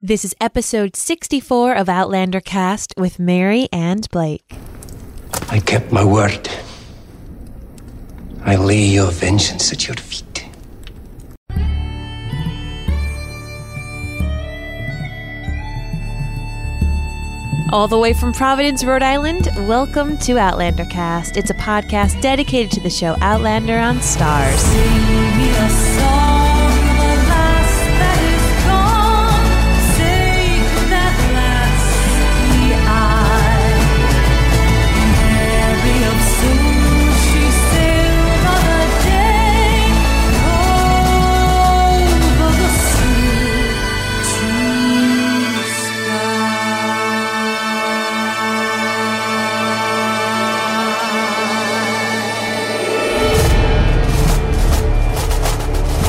This is episode 64 of Outlander Cast with Mary and Blake. I kept my word. I lay your vengeance at your feet. All the way from Providence, Rhode Island, welcome to Outlander Cast. It's a podcast dedicated to the show Outlander on Starz.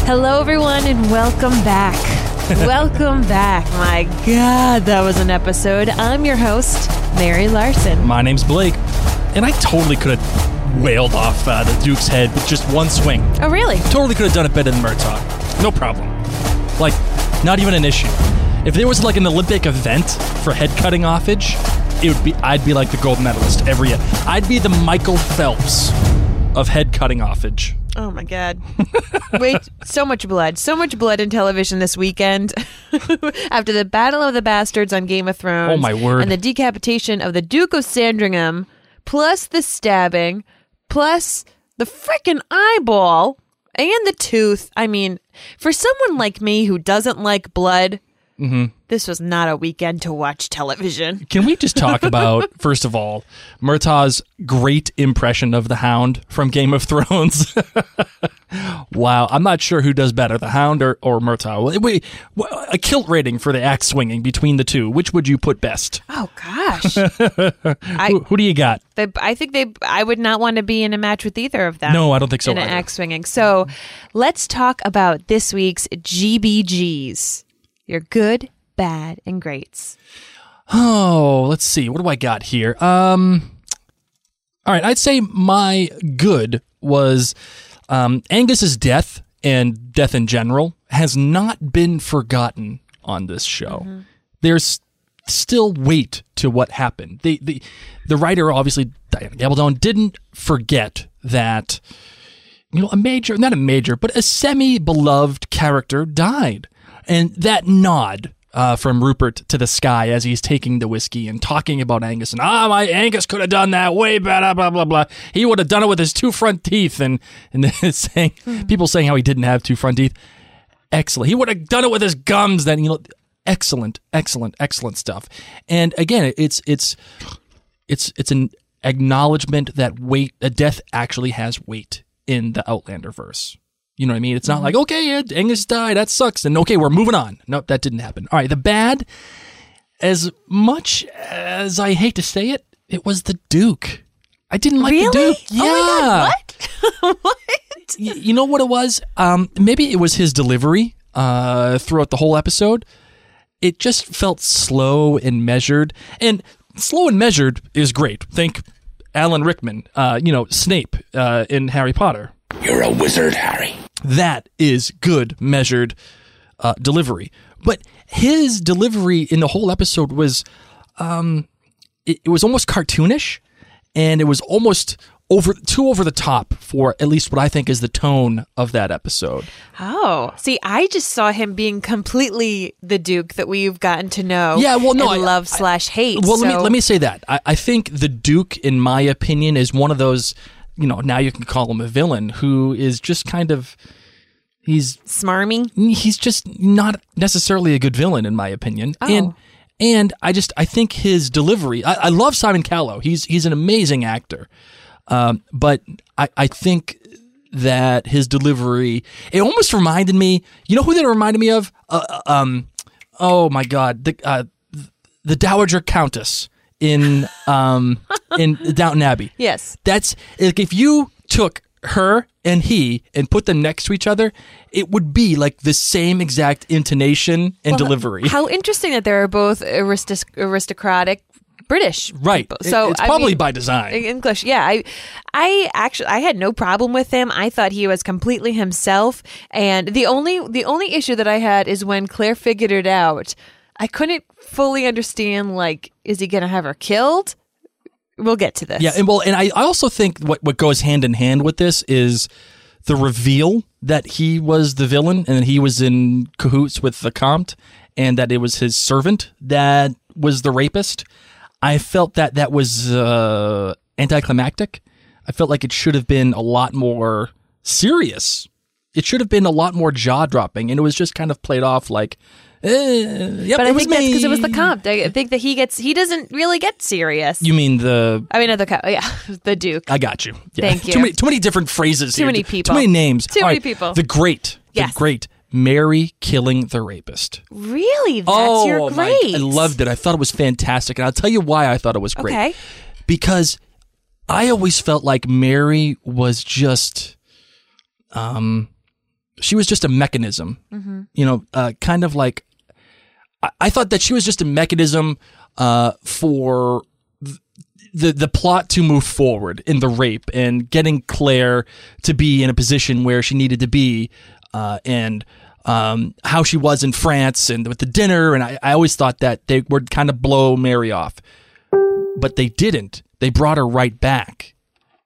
Hello, everyone, and welcome back. welcome back. My God, that was an episode. I'm your host, Mary Larson. My name's Blake, and I totally could have wailed off uh, the Duke's head with just one swing. Oh, really? Totally could have done it better than Murtagh. No problem. Like, not even an issue. If there was like an Olympic event for head cutting offage, it would be I'd be like the gold medalist every year. I'd be the Michael Phelps of head cutting offage. Oh my God. Wait, so much blood. So much blood in television this weekend. After the Battle of the Bastards on Game of Thrones. Oh, my word. And the decapitation of the Duke of Sandringham, plus the stabbing, plus the freaking eyeball and the tooth. I mean, for someone like me who doesn't like blood, Mm-hmm. this was not a weekend to watch television. Can we just talk about, first of all, Murtagh's great impression of the Hound from Game of Thrones? wow, I'm not sure who does better, the Hound or, or Murtagh. Wait, a kilt rating for the axe swinging between the two. Which would you put best? Oh gosh. I Who, who do you got? they, I think they I would not want to be in a match with either of them. No, I don't think so In an axe swinging. So, let's talk about this week's GBGs. Your good, bad, and greats. Oh, let's see. What do I got here? Um, all right, I'd say my good was um, Angus's death and death in general has not been forgotten on this show. There's still weight to what happened. The the the writer obviously Diana Gabaldon didn't forget that you know a major not a major but a semi beloved character died and that nod uh, from Rupert to the sky as he's taking the whiskey and talking about Angus and ah my Angus could have done that way better blah blah blah. He would have done it with his two front teeth and and then saying people saying how he didn't have two front teeth. Excellent. He would have done it with his gums then you know excellent excellent excellent stuff. And again it's it's it's it's an acknowledgement that weight a death actually has weight in the Outlander verse. You know what I mean? It's not like okay, Ed, Angus died, that sucks, and okay, we're moving on. Nope, that didn't happen. All right, the bad, as much as I hate to say it, it was the Duke. I didn't like the Really? Duke. Oh Yeah. my God, what? what? Y- you know what it was? Um, maybe it was his delivery uh, throughout the whole episode. It just felt slow and measured. And slow and measured is great. Think Alan Rickman, uh, you know, Snape uh, in Harry Potter. You're a wizard, Harry. That is good measured uh, delivery. But his delivery in the whole episode was, um, it, it was almost cartoonish, and it was almost over too over the top for at least what I think is the tone of that episode. Oh, see, I just saw him being completely the Duke that we've gotten to know. Yeah, well, no, I- love slash hate. Well, let me let me say that I, I think the Duke, in my opinion, is one of those. You know, now you can call him a villain who is just kind of he's smarmy. he's just not necessarily a good villain in my opinion. Oh. And and I just I think his delivery. I, I love Simon Callow. He's he's an amazing actor. Um, but I I think that his delivery it almost reminded me. You know who that reminded me of? Uh, uh, um, oh my god, the uh, the Dowager Countess in um in Downton Abbey. Yes. That's like if you took her and he and put them next to each other, it would be like the same exact intonation and delivery. How interesting that they're both aristos- aristocratic British. right. people. So it's I probably mean- by design. English, yeah. I, I actually, I had no problem with him. I thought he was completely himself. And the only, the only issue that I had is when Claire figured it out. I couldn't fully understand. Like, is he going to have her killed? We'll get to this. Yeah, and well, and I, I also think what what goes hand in hand with this is the reveal that he was the villain and that he was in cahoots with the Comte and that it was his servant that was the rapist. I felt that that was uh, anticlimactic. I felt like it should have been a lot more serious. It should have been a lot more jaw dropping, and it was just kind of played off like, eh, yep, but it I was think that's because it was the Comte. I think that he gets, he doesn't really get serious. You mean the I mean, the Comte. Yeah, the Duke. I got you. Yeah. Thank you. Too many, too many different phrases. Too here. many people. Too many names. Too All many right. people. The great. Yes. The great Mary killing the rapist. really? That's oh your my! great. I loved it. I thought it was fantastic, and I'll tell you why I thought it was great. Okay. Because I always felt like Mary was just, um, she was just a mechanism. Mm-hmm. You know, uh, kind of like I, thought that she was just a mechanism uh, for the the plot to move forward in the rape and getting Claire to be in a position where she needed to be, uh, and um, how she was in France and with the dinner. And I, I always thought that they would kind of blow Mary off, but they didn't. They brought her right back,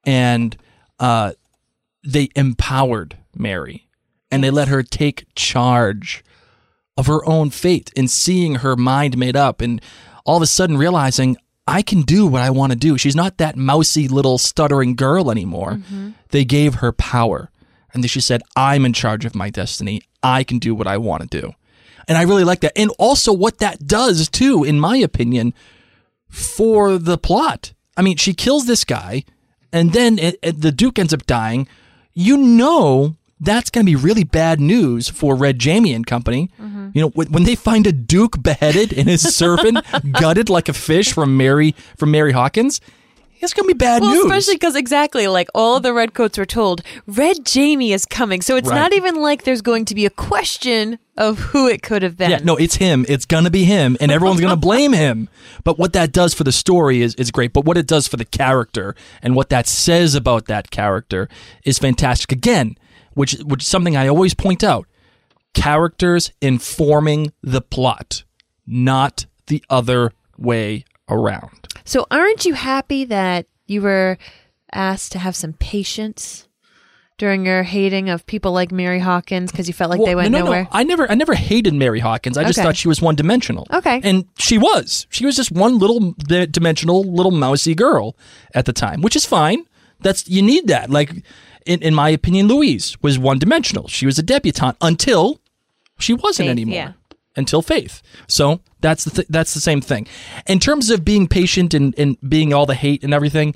and uh, they empowered Mary, and they let her take charge of her own fate and seeing her mind made up and all of a sudden realizing I can do what I want to do. She's not that mousy little stuttering girl anymore. Mm-hmm. They gave her power. And then she said, I'm in charge of my destiny. I can do what I want to do. And I really like that. And also, what that does, too, in my opinion, for the plot. I mean, she kills this guy, and then it, it- the Duke ends up dying. You know that's going to be really bad news for Red Jamie and company. You know, when, when they find a Duke beheaded and his servant gutted like a fish from Mary from Mary Hawkins, it's going to be bad Well, news. especially because exactly like all the redcoats were told, Red Jamie is coming. So it's Right. not even like there's going to be a question of who it could have been. Yeah, no, it's him. It's gonna be him, and everyone's gonna blame him. But what that does for the story is is great. But what it does for the character and what that says about that character is fantastic. Again, which which is something I always point out: characters informing the plot, not the other way around. So aren't you happy that you were asked to have some patience during your hating of people like Mary Hawkins because you felt like they went no, no, nowhere? No. I never, I never hated Mary Hawkins. I just Okay. thought she was one dimensional. Okay. and she was. She was just one little dimensional, little mousy girl at the time, which is fine. That's you need that. Like, in, in my opinion, Louise was one dimensional. She was a debutante until she wasn't Faith, anymore. yeah. Until Faith. So that's the th- that's the same thing. In terms of being patient and, and being all the hate and everything,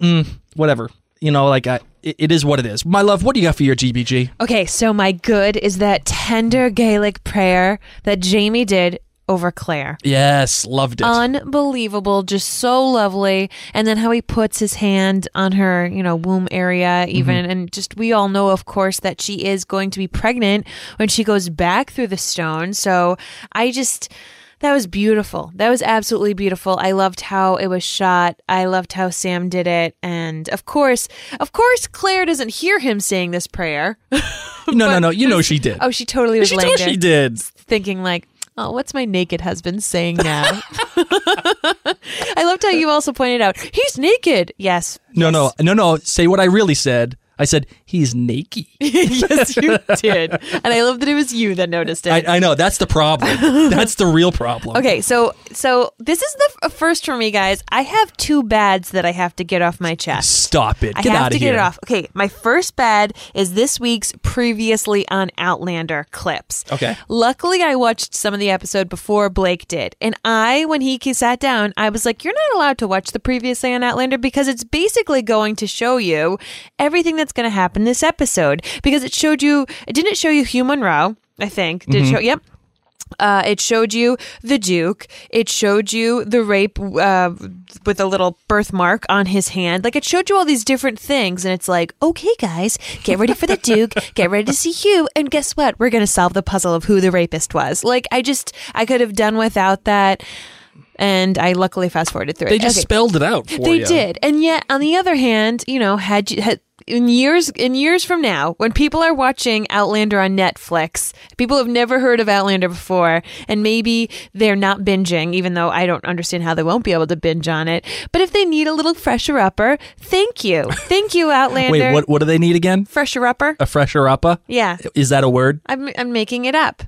mm, whatever. You know, like I, it, it is what it is. My love, what do you got for your GBG? Okay, so my good is that tender Gaelic prayer that Jamie did over Claire. Yes, loved it. Unbelievable, just so lovely. And then how he puts his hand on her, you know, womb area, mm-hmm. even. And just, we all know, of course, that she is going to be pregnant when she goes back through the stone. So I just. That was beautiful. That was absolutely beautiful. I loved how it was shot. I loved how Sam did it. And of course, of course, Claire doesn't hear him saying this prayer. no, no, no. You know she did. Oh, she totally was she she did. thinking like, oh, what's my naked husband saying now? I loved how you also pointed out he's naked. Yes. No, no, no, no. Say what I really said. I said he's naked. yes, you did. And I love that it was you that noticed it. I, I know that's the problem. that's the real problem. Okay, so so this is the f- first for me, guys. I have two bads that I have to get off my chest. Stop it. I Get have out to of get here. it off. Okay, my first bad is this week's previously on Outlander clips. Okay. Luckily, I watched some of the episode before Blake did, and I, when he sat down, I was like, "You're not allowed to watch the previously on Outlander because it's basically going to show you everything that's going to happen this episode because it showed you. It didn't show you Hugh Munro, I think. Did Mm-hmm. it show? Yep. Uh, it showed you the Duke. It showed you the rape uh, with a little birthmark on his hand. Like it showed you all these different things, and it's like, okay, guys, get ready for the Duke. get ready to see Hugh, and guess what? We're gonna solve the puzzle of who the rapist was. Like I just, I could have done without that, and I luckily fast forwarded through They it. They just Okay. spelled it out for They you. did, and yet on the other hand, you know, had you had in years in years from now, when people are watching Outlander on Netflix, people have never heard of Outlander before, and maybe they're not binging, even though I don't understand how they won't be able to binge on it. But if they need a little fresher upper, thank you, thank you, Outlander. Wait, what? What do they need again? Fresher upper? A fresher upper? Yeah, Is that a word? I'm I'm making it up.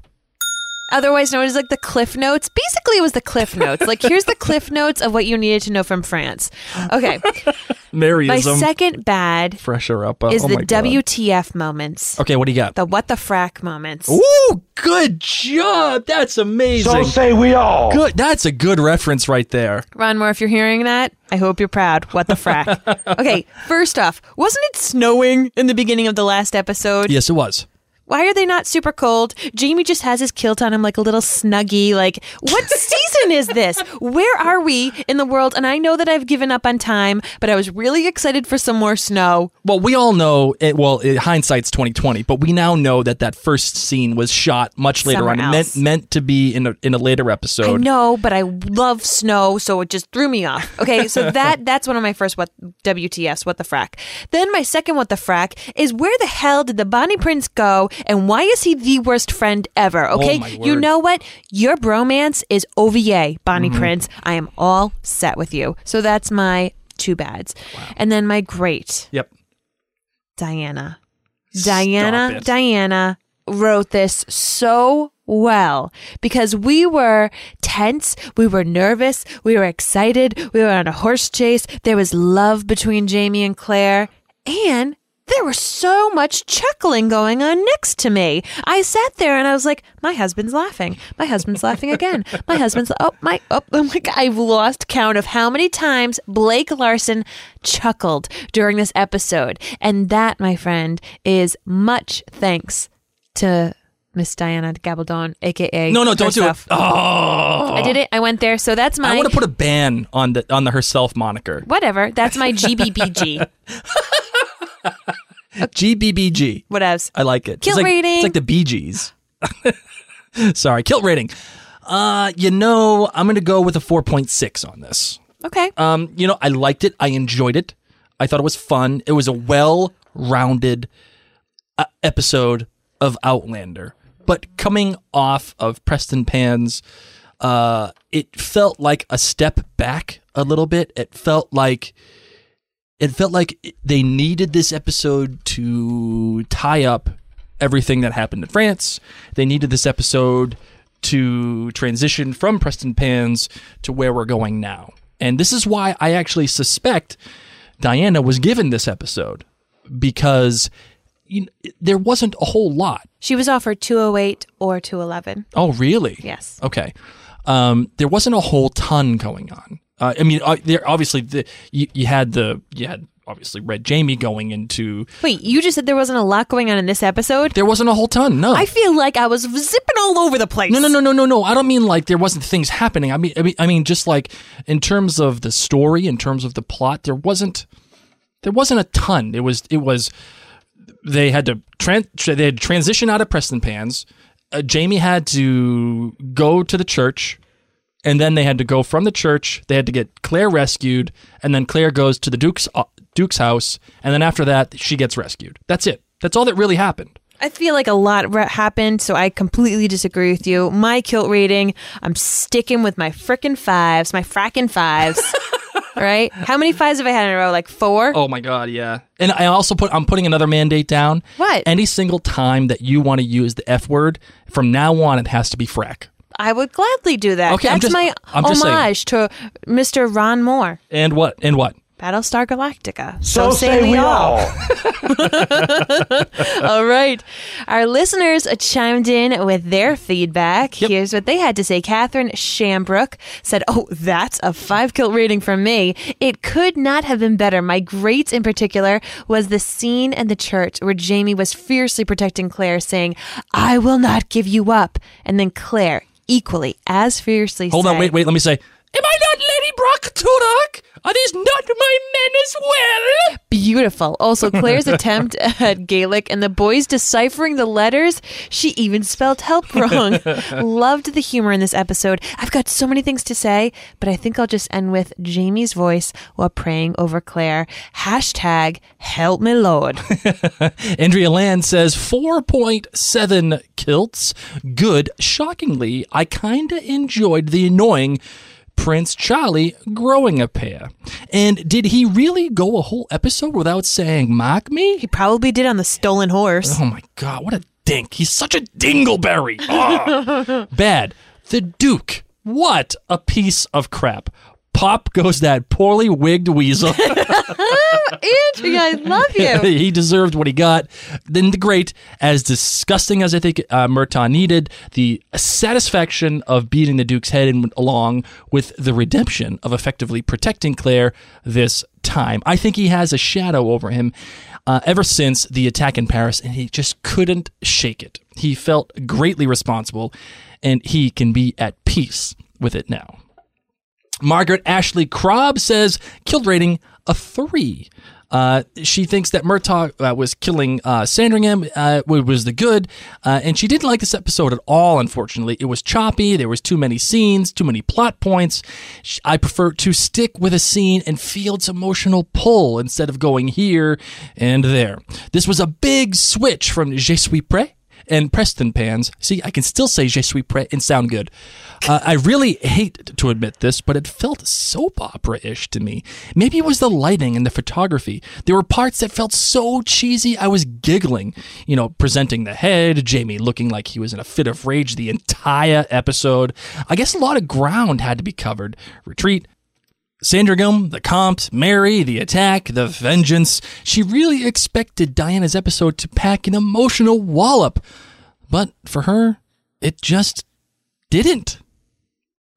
Otherwise known as like the Cliff Notes. Basically, it was the Cliff Notes. Like, here's the Cliff Notes of what you needed to know from France. Okay. My second bad fresher up uh, is oh the. WTF moments. Okay, what do you got? The what the frak moments. Ooh, good job. That's amazing. So say we all. good. That's a good reference right there. Ron Moore, if you're hearing that, I hope you're proud. What the frak? okay, first off, wasn't it snowing in the beginning of the last episode? Yes, it was. Why are they not super cold? Jamie just has his kilt on him like a little snuggie. Like, what season is this? Where are we in the world? And I know that I've given up on time, but I was really excited for some more snow. Well, we all know it. Well, it, hindsight's twenty twenty, but we now know that that first scene was shot much later Somewhere on, else. meant meant to be in a in a later episode. I know, but I love snow, so it just threw me off. Okay, so that that's one of my first what WTFs, what the frak. Then my second what the frak is where the hell did the Bonnie Prince go, and why is he the worst friend ever? Okay, Oh, you know what? Your bromance is OVA, Bonnie Prince. I am all set with you. So that's my two bads, and then my great Yep. Diana. Diana. Diana wrote this so well because we were tense, we were nervous, we were excited, we were on a horse chase. There was love between Jamie and Claire, and there was so much chuckling going on next to me. I sat there and I was like, my husband's laughing. My husband's laughing again. My husband's oh my oh, oh my god, I've lost count of how many times Blake Larson chuckled during this episode. And that, my friend, is much thanks to Miss Diana Gabaldon, aka No, no, don't herself. do it. Oh, I did it. I went there. So that's my I want to put a ban on the on the herself moniker. whatever. That's my GBBG. GBBG. What else? I like it. Kilt it's like, rating. It's like the Bee Gees. Sorry, kilt rating. Uh, you know, I'm going to go with a 4.6 on this. Okay. Um, you know, I liked it. I enjoyed it. I thought it was fun. It was a well-rounded uh, episode of Outlander. But coming off of Preston Pans, uh, it felt like a step back a little bit. It felt like it felt like they needed this episode to tie up everything that happened in France. They needed this episode to transition from Preston Pans to where we're going now. And this is why I actually suspect Diana was given this episode because you know, there wasn't a whole lot. She was offered 208 or 211. Oh, really? Yes. Okay. Um, there wasn't a whole ton going on. Uh, I mean, uh, there obviously the, you, you had the you had obviously Red Jamie going into. Wait, you just said there wasn't a lot going on in this episode? There wasn't a whole ton. No. I feel like I was zipping all over the place. no, no, no, no, no, no. I don't mean like there wasn't things happening. I mean, I mean, I mean, just like in terms of the story, in terms of the plot, there wasn't, there wasn't a ton. It was, it was, they had to tran- they had to transition out of Preston Pans. Uh, Jamie had to go to the church, and then they had to go from the church. They had to get Claire rescued, and then Claire goes to the Duke's uh, Duke's house, and then after that, she gets rescued. That's it. That's all that really happened. I feel like a lot happened, so I completely disagree with you. My kilt rating, I'm sticking with my frickin' fives, my frakkin' fives. Right? How many fives have I had in a row? Like four? Oh my god, yeah. And I also put I'm putting another mandate down. What? Any single time that you want to use the F word, from now on it has to be frak. I would gladly do that. Okay, I'm That's just- my I'm just saying. homage to Mr. Ron Moore, And what? And what? Battlestar Galactica. So, say we all. All right. Our listeners chimed in with their feedback. Here's what they had to say. Catherine Shambrook said, Oh, that's a five kilt rating from me. It could not have been better. My greats in particular was the scene in the church where Jamie was fiercely protecting Claire, saying, I will not give you up. And then Claire, equally as fiercely. Hold on, wait, wait. Let me say. Am I not Lady Broch Tuarach? Are these not my men as well? Beautiful. Also, Claire's attempt at Gaelic and the boys deciphering the letters. She even spelled help wrong. Loved the humor in this episode. I've got so many things to say, but I think I'll just end with Jamie's voice while praying over Claire. Hashtag help me Lord. Andrea Land says 4.7 kilts. Good. Shockingly, I kinda enjoyed the annoying Prince Charlie growing a pair. And did he really go a whole episode without saying mock me? He probably did on the stolen horse. Oh my god, what a dink. He's such a dingleberry. Ah. Bad. The Duke. What a piece of crap. Pop goes that poorly wigged weasel. Andrea, I love you. he deserved what he got. Then the great, as disgusting as I think uh, Murtagh needed, the satisfaction of beating the Duke's head in, along with the redemption of effectively protecting Claire this time. I think he has a shadow over him uh, ever since the attack in Paris, and he just couldn't shake it. He felt greatly responsible, and he can be at peace with it now. Margaret Ashley Krob says kilt rating a three. Uh, she thinks that Murtagh uh, was killing uh, Sandringham uh, was the good, uh, and she didn't like this episode at all. Unfortunately, it was choppy. There was too many scenes, too many plot points. I prefer to stick with a scene and feel its emotional pull instead of going here and there. This was a big switch from Je suis prêt and Preston pans. See, I can still say Je suis prêt and sound good. Uh, I really hate to admit this, but it felt soap opera ish to me. Maybe it was the lighting and the photography. There were parts that felt so cheesy, I was giggling. You know, presenting the head, Jamie looking like he was in a fit of rage the entire episode. I guess a lot of ground had to be covered. Retreat, Sandringham, the Comte, Mary, the attack, the vengeance. She really expected Diana's episode to pack an emotional wallop. But for her, it just didn't.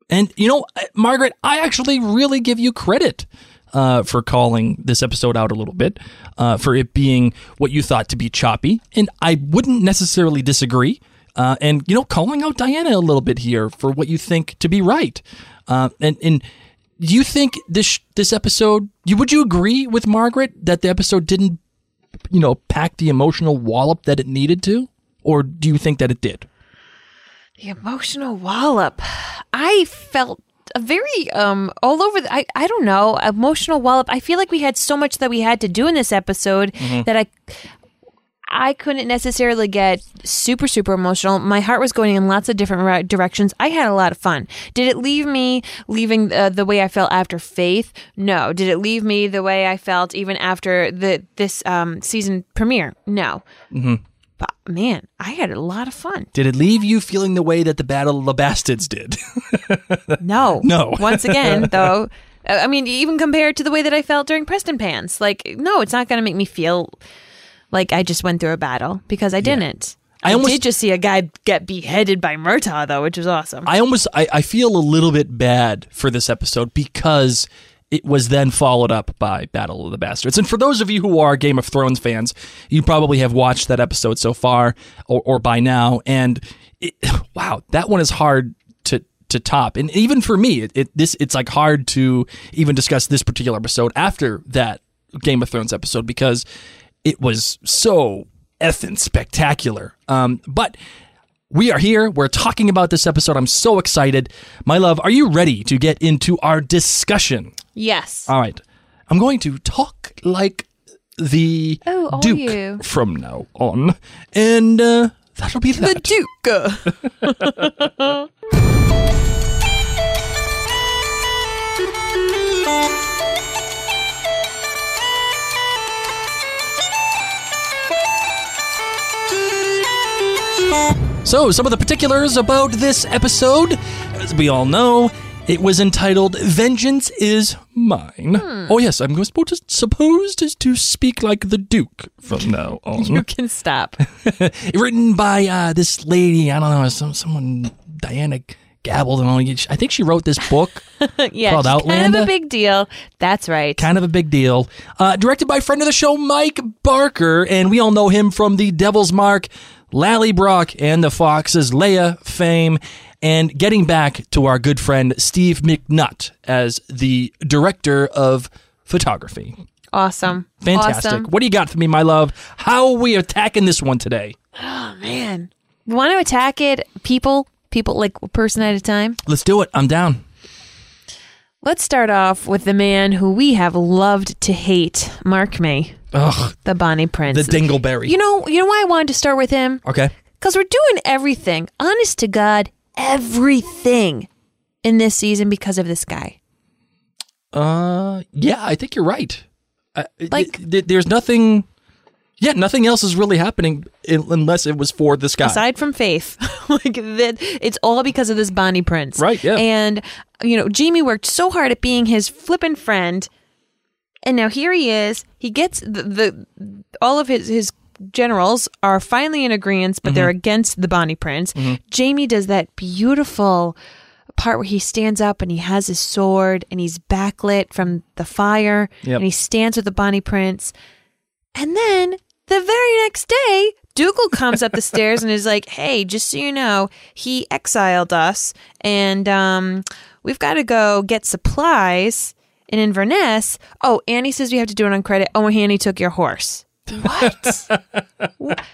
And, you know, Margaret, I actually really give you credit uh, for calling this episode out a little bit, uh, for it being what you thought to be choppy. And I wouldn't necessarily disagree. Uh, and, you know, calling out Diana a little bit here for what you think to be right. Uh, and, and, do you think this this episode? You would you agree with Margaret that the episode didn't, you know, pack the emotional wallop that it needed to, or do you think that it did? The emotional wallop. I felt a very um all over the, I I don't know, emotional wallop. I feel like we had so much that we had to do in this episode that I I couldn't necessarily get super super emotional. My heart was going in lots of different directions. I had a lot of fun. Did it leave me leaving uh, the way I felt after Faith? No. Did it leave me the way I felt even after the this um season premiere? No. But man, I had a lot of fun. Did it leave you feeling the way that the Battle of the Bastards did? No. No. Once again, though, uh, I mean, even compared to the way that I felt during Preston Pants, like, no, it's not going to make me feel like I just went through a battle because I didn't. I I, almost- did just see a guy get beheaded by Murtagh, though, which was awesome. I almost I, I feel a little bit bad for this episode because it was then followed up by Battle of the Bastards. And for those of you who are Game of Thrones fans, you probably have watched that episode so far or, or by now. And it, wow, that one is hard to to top. And even for me, it, it this it's like hard to even discuss this particular episode after that Game of Thrones episode because it was so effing spectacular. Um, but we are here. We're talking about this episode. I'm so excited. My love, are you ready to get into our discussion? yes. All right. I'm going to talk like the Oh, Duke you? from now on. And uh, that'll be that. The Duke. So, some of the particulars about this episode. As we all know, it was entitled Vengeance is Mine. Hmm. Oh, yes, I'm supposed to, supposed to speak like the Duke from now on. you can stop. Written by uh, this lady, I don't know, some, someone, Diana Gabbled and all. I think she wrote this book. yeah, Called she's kind of a big deal. That's right. kind of a big deal. Uh, directed by friend of the show, Mike Barker, and we all know him from the Devil's Mark, Lallybroch, and the Fox's Lair fame. and getting back to our good friend Steve McNutt as the director of photography. Awesome. Fantastic. Awesome. What do you got for me, my love? How are we attacking this one today? Oh, man. We want to attack it, people, people like a person at a time. Let's do it. I'm down. Let's start off with the man who we have loved to hate, Mark May, Ugh, the Bonnie Prince. the Dingleberry. you know, you know why I wanted to start with him? okay. Because we're doing everything, honest to God, everything in this season because of this guy. Uh, yeah, I think you're right. Uh, Like- th- th- there's nothing. Yeah, nothing else is really happening in, unless it was for this guy. aside from faith like that it's all because of this bonnie prince Right, yeah. and you know jamie worked so hard at being his flippin' friend and now here he is he gets the, the all of his his generals are finally in agreement but they're Mm-hmm. against the bonnie prince jamie does that beautiful part where he stands up and he has his sword and he's backlit from the fire Yep. and he stands with the bonnie prince and then the very next day, Dougal comes up the stairs and is like, "Hey, just so you know, he exiled us, and um, we've got to go get supplies in Inverness. Oh, Annie says we have to do it on credit. Oh, Annie took your horse." What?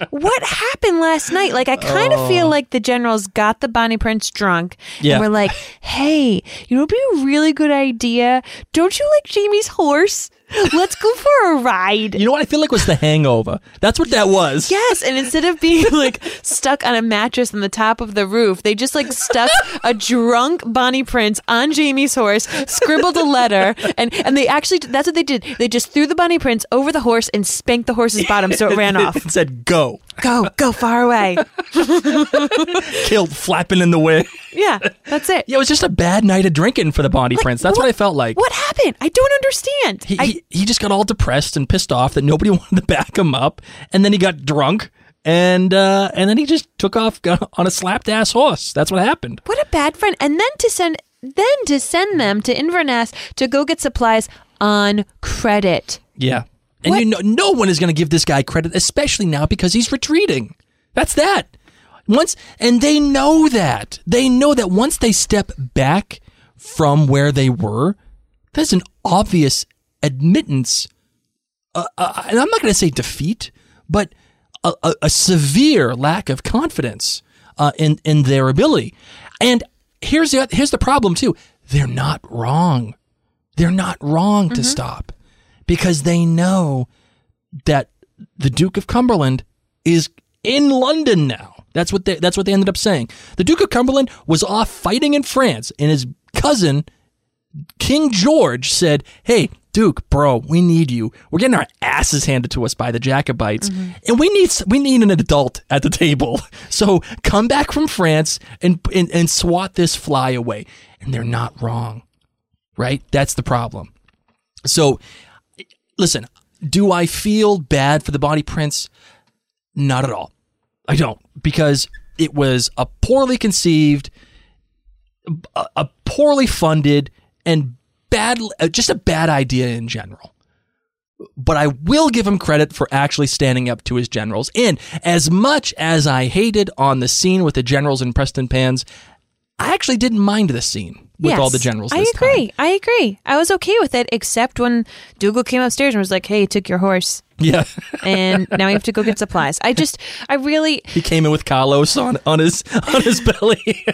What happened last night? Like, I kind of feel like the generals got the Bonnie Prince drunk Yeah. and were like, "Hey, you know, it'd be a really good idea. Don't you like Jamie's horse? Let's go for a ride." You know what I feel like was the hangover. That's what that was. Yes, and instead of being like stuck on a mattress on the top of the roof, they just like stuck a drunk Bonnie Prince on Jamie's horse, scribbled a letter, and and they actually that's what they did. They just threw the Bonnie Prince over the horse and spanked the horse's bottom so it ran off. It said go. Go, go far away. Killed flapping in the wind. Yeah, that's it. Yeah, it was just a bad night of drinking for the Bonnie Prince. That's what, I felt like. What happened? I don't understand. He, I, he he just got all depressed and pissed off that nobody wanted to back him up, and then he got drunk, and uh, and then he just took off on a slapped ass horse. That's what happened. what a bad friend. And then to send then to send them to Inverness to go get supplies on credit. Yeah, and you know, no one is going to give this guy credit, especially now because he's retreating. That's that. Once, and they know that they know that once they step back from where they were, there's an obvious admittance, uh, uh, and I'm not going to say defeat, but a, a, a severe lack of confidence uh, in in their ability. And here's the here's the problem too. They're not wrong. They're not wrong to stop because they know that the Duke of Cumberland is in London now. That's what they that's what they ended up saying. The Duke of Cumberland was off fighting in France, and his cousin King George said, "Hey, Duke, bro, we need you. We're getting our asses handed to us by the Jacobites, mm-hmm. and we need we need an adult at the table. So come back from France and and, and swat this fly away." And they're not wrong, right? That's the problem. So, listen, do I feel bad for the Bonnie Prince? Not at all. I don't because it was a poorly conceived, a, poorly funded, and bad, uh, just a bad idea in general. But I will give him credit for actually standing up to his generals. And as much as I hated on the scene with the generals in Preston Pans, I actually didn't mind the scene with all the Yes, generals. I this time. agree. I agree. I was okay with it, except when Dougal came upstairs and was like, "Hey, you took your horse, Yeah, and now you have to go get supplies." I just, I really, he came in with Carlos on on his on his belly.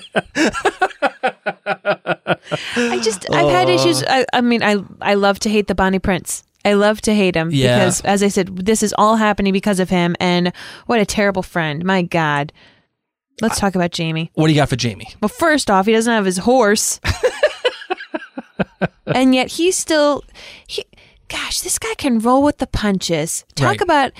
I just, I've had issues. Oh. I, I mean, I, I love to hate the Bonnie Prince. I love to hate him Yeah. because, as I said, this is all happening because of him. And what a terrible friend! My God. Let's talk about Jamie. what do you got for Jamie? Well, first off, he doesn't have his horse. and yet he's still he gosh, this guy can roll with the punches. Talk Right. about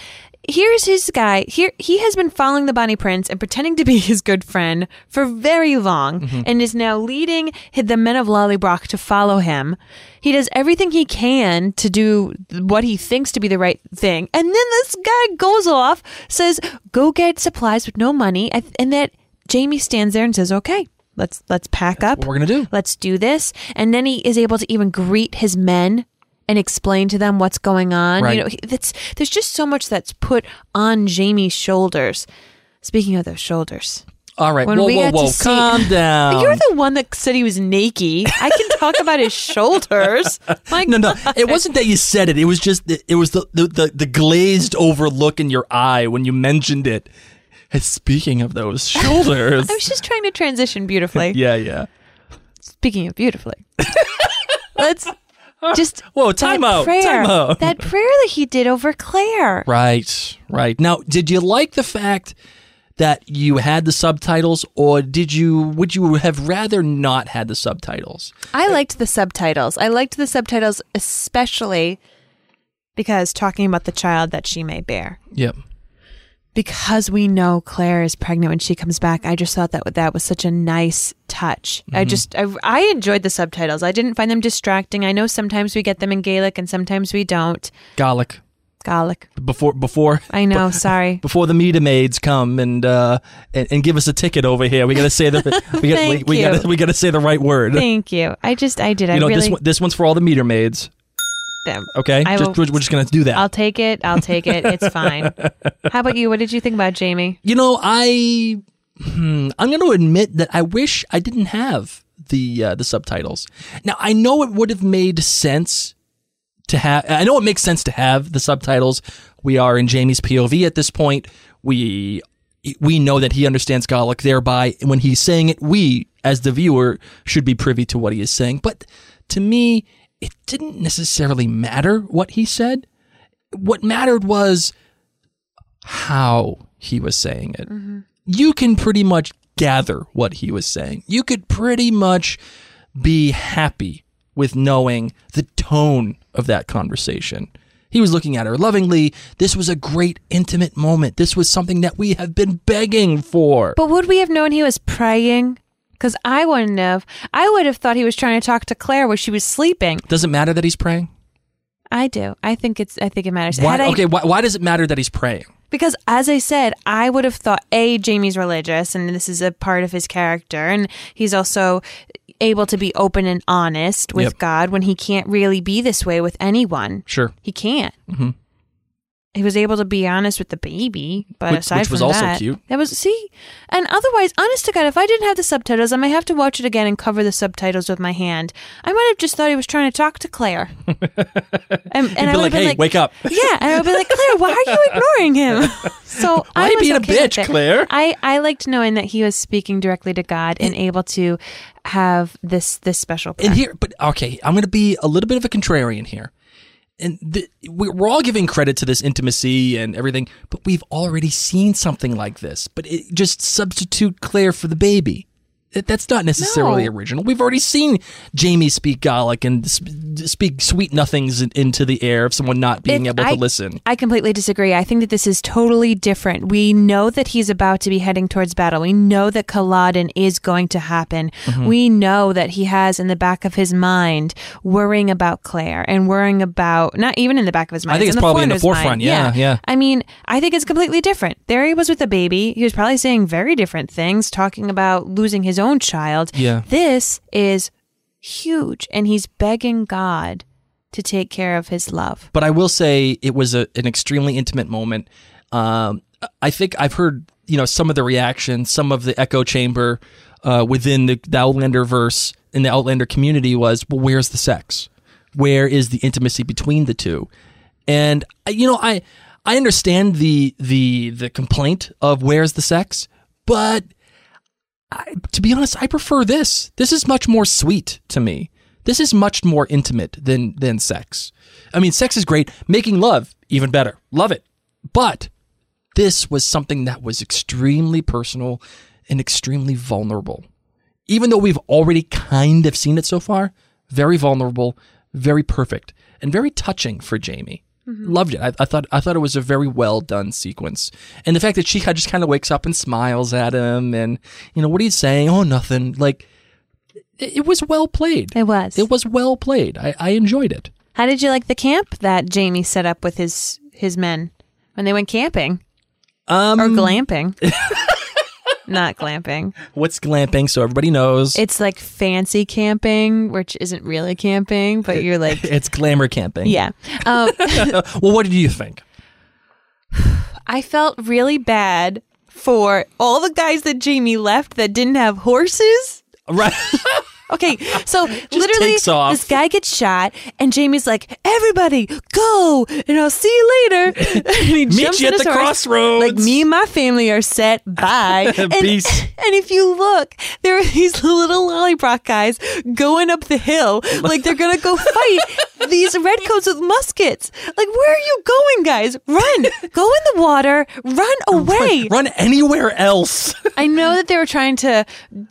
here's his guy. Here he has been following the Bonnie Prince and pretending to be his good friend for very long Mm-hmm. and is now leading the men of Lallybroch to follow him. He does everything he can to do what he thinks to be the right thing. And then this guy goes off, says, "Go get supplies with no money." And and that Jamie stands there and says, "Okay, let's let's pack up. what we're gonna do. Let's do this." And then he is able to even greet his men and explain to them what's going on. Right. You know, that's there's just so much that's put on Jamie's shoulders. Speaking of those shoulders, All right. When whoa, we whoa, whoa. see- Calm down. You're the one that said he was naked. I can talk about his shoulders. My no, no. God. It wasn't that you said it. It was just it was the, the, the, the glazed over look in your eye when you mentioned it. And speaking of those shoulders. I was just trying to transition beautifully. yeah, yeah. Speaking of beautifully, let's just Whoa, that time out. Prayer, Time out. That prayer that he did over Claire. Right, right. Now, did you like the fact that you had the subtitles, or did you would you have rather not had the subtitles? I liked the subtitles. I liked the subtitles especially because talking about the child that she may bear. Yep. Because we know Claire is pregnant when she comes back, I just thought that that was such a nice touch. I Mm-hmm. just I, I enjoyed the subtitles. I didn't find them distracting. I know sometimes we get them in Gaelic and sometimes we don't. Gaelic. Gaelic. Before before I know. sorry. before the meter maids come and uh and, and give us a ticket over here, we gotta say the we gotta we, we gotta we gotta say the right word. Thank you. I just I did. I know really. this one, this one's for all the meter maids. Them. Okay, I just, will- we're, just gonna do that. I'll take it. I'll take it. It's fine. How about you? What did you think about Jamie? You know, I hmm, I'm going to admit that I wish I didn't have the uh, the subtitles. Now I know it would have made sense to have. I know it makes sense to have the subtitles. We are in Jamie's POV at this point. We we know that he understands Gaelic. Thereby, when he's saying it, we as the viewer should be privy to what he is saying. But to me, it didn't necessarily matter what he said. What mattered was how he was saying it. Mm-hmm. You can pretty much gather what he was saying. You could pretty much be happy with knowing the tone of that conversation. He was looking at her lovingly. This was a great intimate moment. This was something that we have been begging for. But would we have known he was praying? Because I wouldn't have. I would have thought he was trying to talk to Claire while she was sleeping. Does it matter that he's praying? I do. I think it's. I think it matters. Why, Had I- okay, why, why does it matter that he's praying? Because as I said, I would have thought a Jamie's religious, and this is a part of his character, and he's also able to be open and honest with Yep. God when he can't really be this way with anyone. Sure. He can't. Mm-hmm. He was able to be honest with the baby, but Which- aside which was from also that, cute. That was see, and otherwise, honest to God, if I didn't have the subtitles, I might have to watch it again and cover the subtitles with my hand. I might have just thought he was trying to talk to Claire, and, and I be would like, hey, wake up. yeah, and I would be like, Claire, why are you ignoring him? So Why I was being a okay with bitch. Claire? I I liked knowing that he was speaking directly to God and able to have this this special. And here, but okay, I'm going to be a little bit of a contrarian here. And we- we're all giving credit to this intimacy and everything, but we've already seen something like this. But it, just substitute Claire for the baby. That- That's not necessarily No. original. We've already seen Jamie speak Gaelic and sp- speak sweet nothings into the air of someone not being It- able to listen. I completely disagree. I think that this is totally different. We know that he's about to be heading towards battle. We know that Culloden is going to happen. Mm-hmm. We know that he has in the back of his mind worrying about Claire and worrying about not even in the back of his mind. I think it's in the probably in the front of his forefront. mind. Yeah, yeah. I mean, I think it's completely different. There he was with a baby. He was probably saying very different things, talking about losing his own child. Yeah. This is huge, and he's begging God to take care of his love. but I will say it was a, an extremely intimate moment. Um, I think I've heard you know some of the reactions, some of the echo chamber uh, within the, the Outlander verse in the Outlander community was, well, where's the sex? Where is the intimacy between the two? And you know, I I understand the the the complaint of where's the sex, but I, to be honest, I prefer this. This is much more sweet to me. This is much more intimate than than sex. I mean, sex is great. Making love even better. Love it. But this was something that was extremely personal and extremely vulnerable. Even though we've already kind of seen it so far, very vulnerable, very perfect, and very touching for Jamie. Loved it. I, I thought I thought it was a very well done sequence, and the fact that she just kind of wakes up and smiles at him, and you know what he's saying. Oh, nothing. Like it, it was well played. It was. It was well played. I, I enjoyed it. How did you like the camp that Jamie set up with his his men when they went camping Um, or glamping? Not glamping. what's glamping? So everybody knows It's like fancy camping, which isn't really camping, but you're like, it's glamour camping. yeah. Um, well, what did you think? I felt really bad for all the guys that Jamie left that didn't have horses. Right. Okay, so literally, this guy gets shot, and Jamie's like, "Everybody, go, and I'll see you later." and he Meet jumps you at the horse, crossroads. Like me and my family are set. Bye. and, Peace. and if you look, there are these little lollipop guys going up the hill, like they're gonna go fight these redcoats with muskets. Like, where are you going, guys? Run! Go in the water. Run away. Run anywhere else. I know that they were trying to,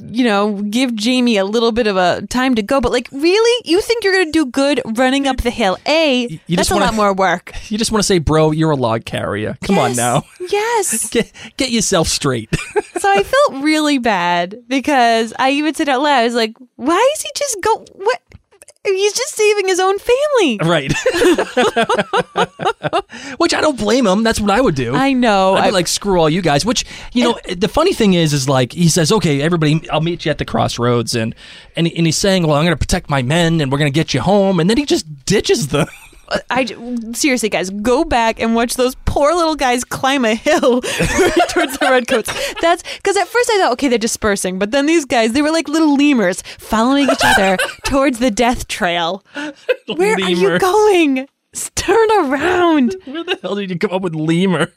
you know, give Jamie a little bit of a time to go, but like, really, you think you're going to do good running up the hill? A, you that's just a wanna- lot more work. you just want to say, bro, you're a log carrier. Come on Yes. now. Yes. Get, get yourself straight. so I felt really bad because I even said out loud, I was like, why is he just go? What? He's just saving his own family. right. Which I don't blame him. That's what I would do. I know. I'd be I- like, screw all you guys. Which you know, the funny thing is, is like he says, okay, everybody, I'll meet you at the crossroads, and and, and he's saying, well, I'm going to protect my men, and we're going to get you home, and then he just ditches them. I seriously, guys, go back and watch those poor little guys climb a hill towards the redcoats. That's because at first I thought, okay, they're dispersing, but then these guys, they were like little lemurs following each other towards the death trail. Where are you going? Turn around, Where the hell did you come up with lemur?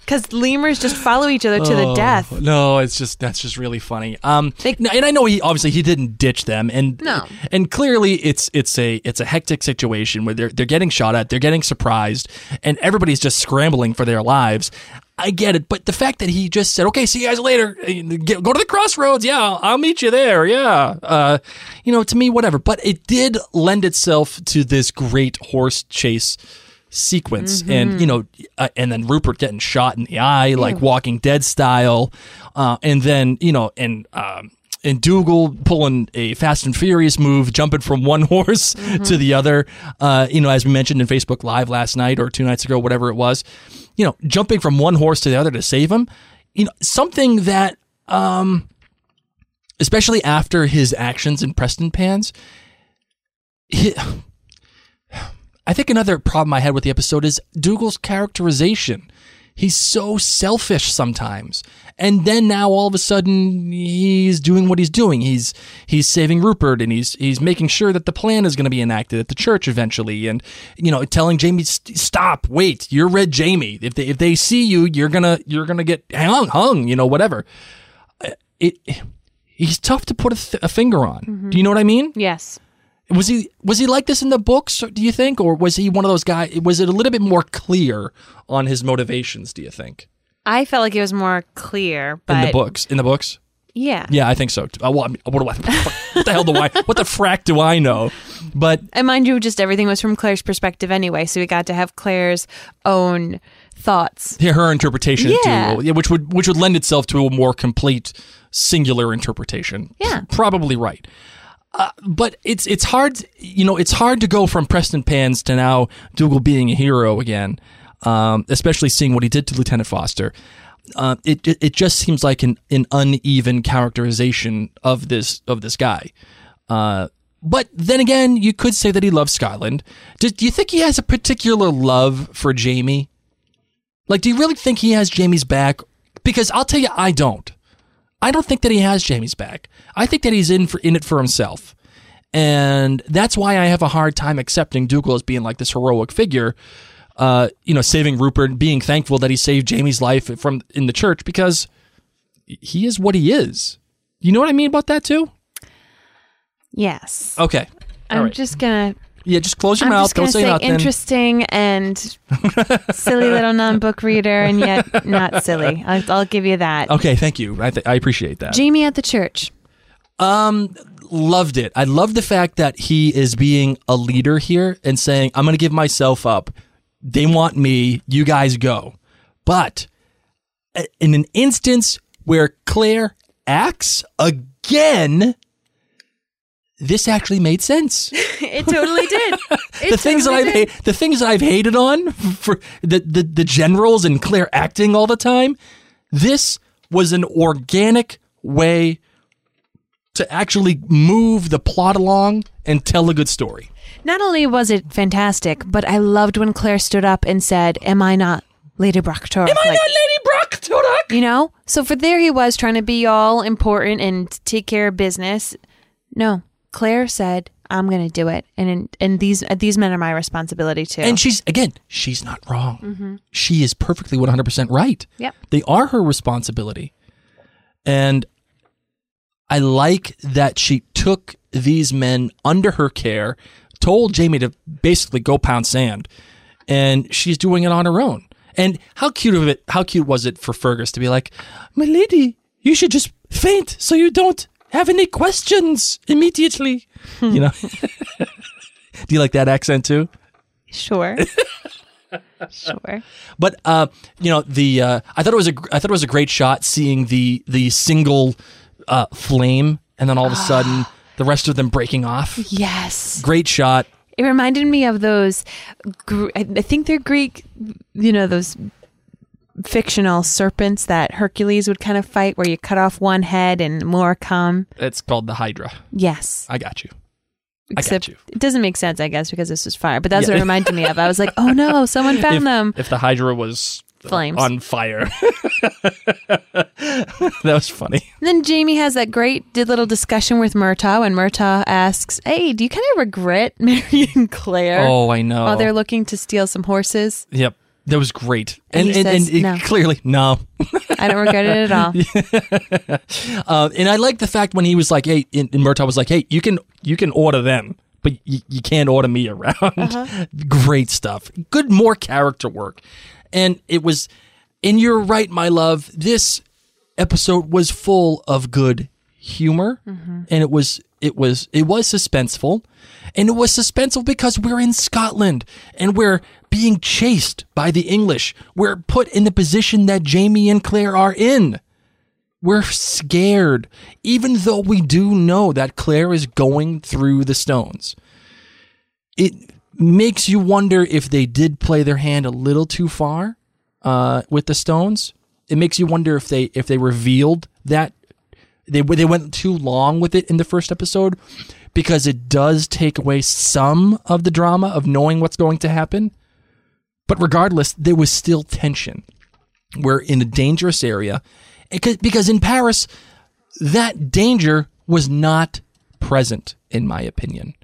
because lemurs just follow each other to the death. Oh, No, it's just that's just really funny. Um, They- and I know he obviously he didn't ditch them, and No. and clearly it's it's a it's a hectic situation where they're they're getting shot at, they're getting surprised, and everybody's just scrambling for their lives. I get it, but the fact that he just said, "Okay, see you guys later. Get, go to the crossroads. Yeah, I'll, I'll meet you there. Yeah, uh, you know, to me, whatever." But it did lend itself to this great horse chase sequence and you know uh, and then rupert getting shot in the eye like walking dead style uh, and then you know and um and Dougal pulling a Fast and Furious move, jumping from one horse to the other. Uh, you know, as we mentioned in Facebook Live last night or two nights ago, whatever it was. You know, jumping from one horse to the other to save him. You know, something that, um, especially after his actions in Preston Pans, he, I think another problem I had with the episode is Dougal's characterization. He's so selfish sometimes. And then now all of a sudden he's doing what he's doing. He's he's saving Rupert and he's he's making sure that the plan is going to be enacted at the church eventually and you know telling Jamie stop, wait, you're Red Jamie. If they if they see you, you're going to you're to get hung, hung, you know, whatever. Uh, It he's tough to put a, th- a finger on. Do you know what I mean? Yes. Was he was he like this in the books? Do you think, or was he one of those guys? Was it a little bit more clear on his motivations? Do you think I felt like it was more clear, but in the books? In the books, yeah. yeah, I think so. Uh, well, I mean, what do I? What the hell do I? What the frak do I know? But And mind you, just everything was from Claire's perspective anyway, so we got to have Claire's own thoughts. yeah, her interpretation, Yeah. Yeah, which would which would lend itself to a more complete singular interpretation. Yeah. probably right. Uh, but it's it's hard, you know, it's hard to go from Preston Pans to now Dougal being a hero again, um, especially seeing what he did to Lieutenant Foster. Uh, it, it just seems like an, an uneven characterization of this of this guy. Uh, but then again, you could say that he loves Scotland. Do, do you think he has a particular love for Jamie? Like, do you really think he has Jamie's back? Because I'll tell you, I don't. I don't think that he has Jamie's back. I think that he's in for in it for himself, and that's why I have a hard time accepting Dougal as being like this heroic figure. Uh, you know, saving Rupert, being thankful that he saved Jamie's life from in the church because he is what he is. You know what I mean about that too? Yes. Okay. All I'm right. just gonna yeah, just close your I'm mouth. just Don't say, say nothing. interesting and silly little non-book reader, and yet not silly. I'll, I'll give you that. Okay, thank you. I, th- I appreciate that. Jamie at the church. Um, loved it. I love the fact that he is being a leader here and saying, "I'm going to give myself up. They want me. You guys go." But uh, in an instance where Claire acts again, this actually made sense. It totally did. It the things that totally I've did. the things that I've hated on for the, the the generals and Claire acting all the time, this was an organic way to actually move the plot along and tell a good story. Not only was it fantastic, but I loved when Claire stood up and said, "Am I not Lady Brocktor. Am I not Lady Broch Tuarach? You know? So for there he was trying to be all important and take care of business. No, Claire said, "I'm going to do it." And and these uh, these men are my responsibility too. And she's again, she's not wrong. Mm-hmm. She is perfectly 100% right. Yep. They are her responsibility. And I like that she took these men under her care, told Jamie to basically go pound sand, and she's doing it on her own. And how cute of it how cute was it for Fergus to be like, "My lady, you should just faint so you don't have any questions immediately." you know. Do you like that accent too? sure. sure. But uh, you know, the uh, I thought it was a I thought it was a great shot seeing the the single uh, flame, and then all of a sudden the rest of them breaking off. Yes. Great shot. It reminded me of those Gr- I think they're Greek, you know, those fictional serpents that Hercules would kind of fight where you cut off one head and more come. It's called the Hydra. Yes. I got you. I got Except you. it doesn't make sense, I guess, because this was fire. But that's Yeah. what it reminded me of. I was like, oh no, someone found If, them. if the Hydra was Flames. on fire, that was funny. And then Jamie has that great did little discussion with Murtagh when Murtagh asks, Hey, do you kind of regret marrying Claire? Oh, I know. While they're looking to steal some horses. Yep, that was great. And And he and, and, says it- no. clearly, no. I don't regret it at all. Uh, and I like the fact when he was like, "Hey," and and Murtagh was like, "Hey, you can you can order them, but you, you can't order me around." Uh-huh. Great stuff. Good, more character work, and it was. And you're right, my love. This episode was full of good humor, Mm-hmm. and it was it was it was suspenseful, and it was suspenseful because we're in Scotland and we're being chased by the English. We're put in the position that Jamie and Claire are in. We're scared, even though we do know that Claire is going through the stones. It makes you wonder if they did play their hand a little too far uh, with the stones. It makes you wonder if they if they revealed that they they went too long with it in the first episode because it does take away some of the drama of knowing what's going to happen. But regardless, there was still tension. We're in a dangerous area Because- because in Paris, that danger was not present, in my opinion.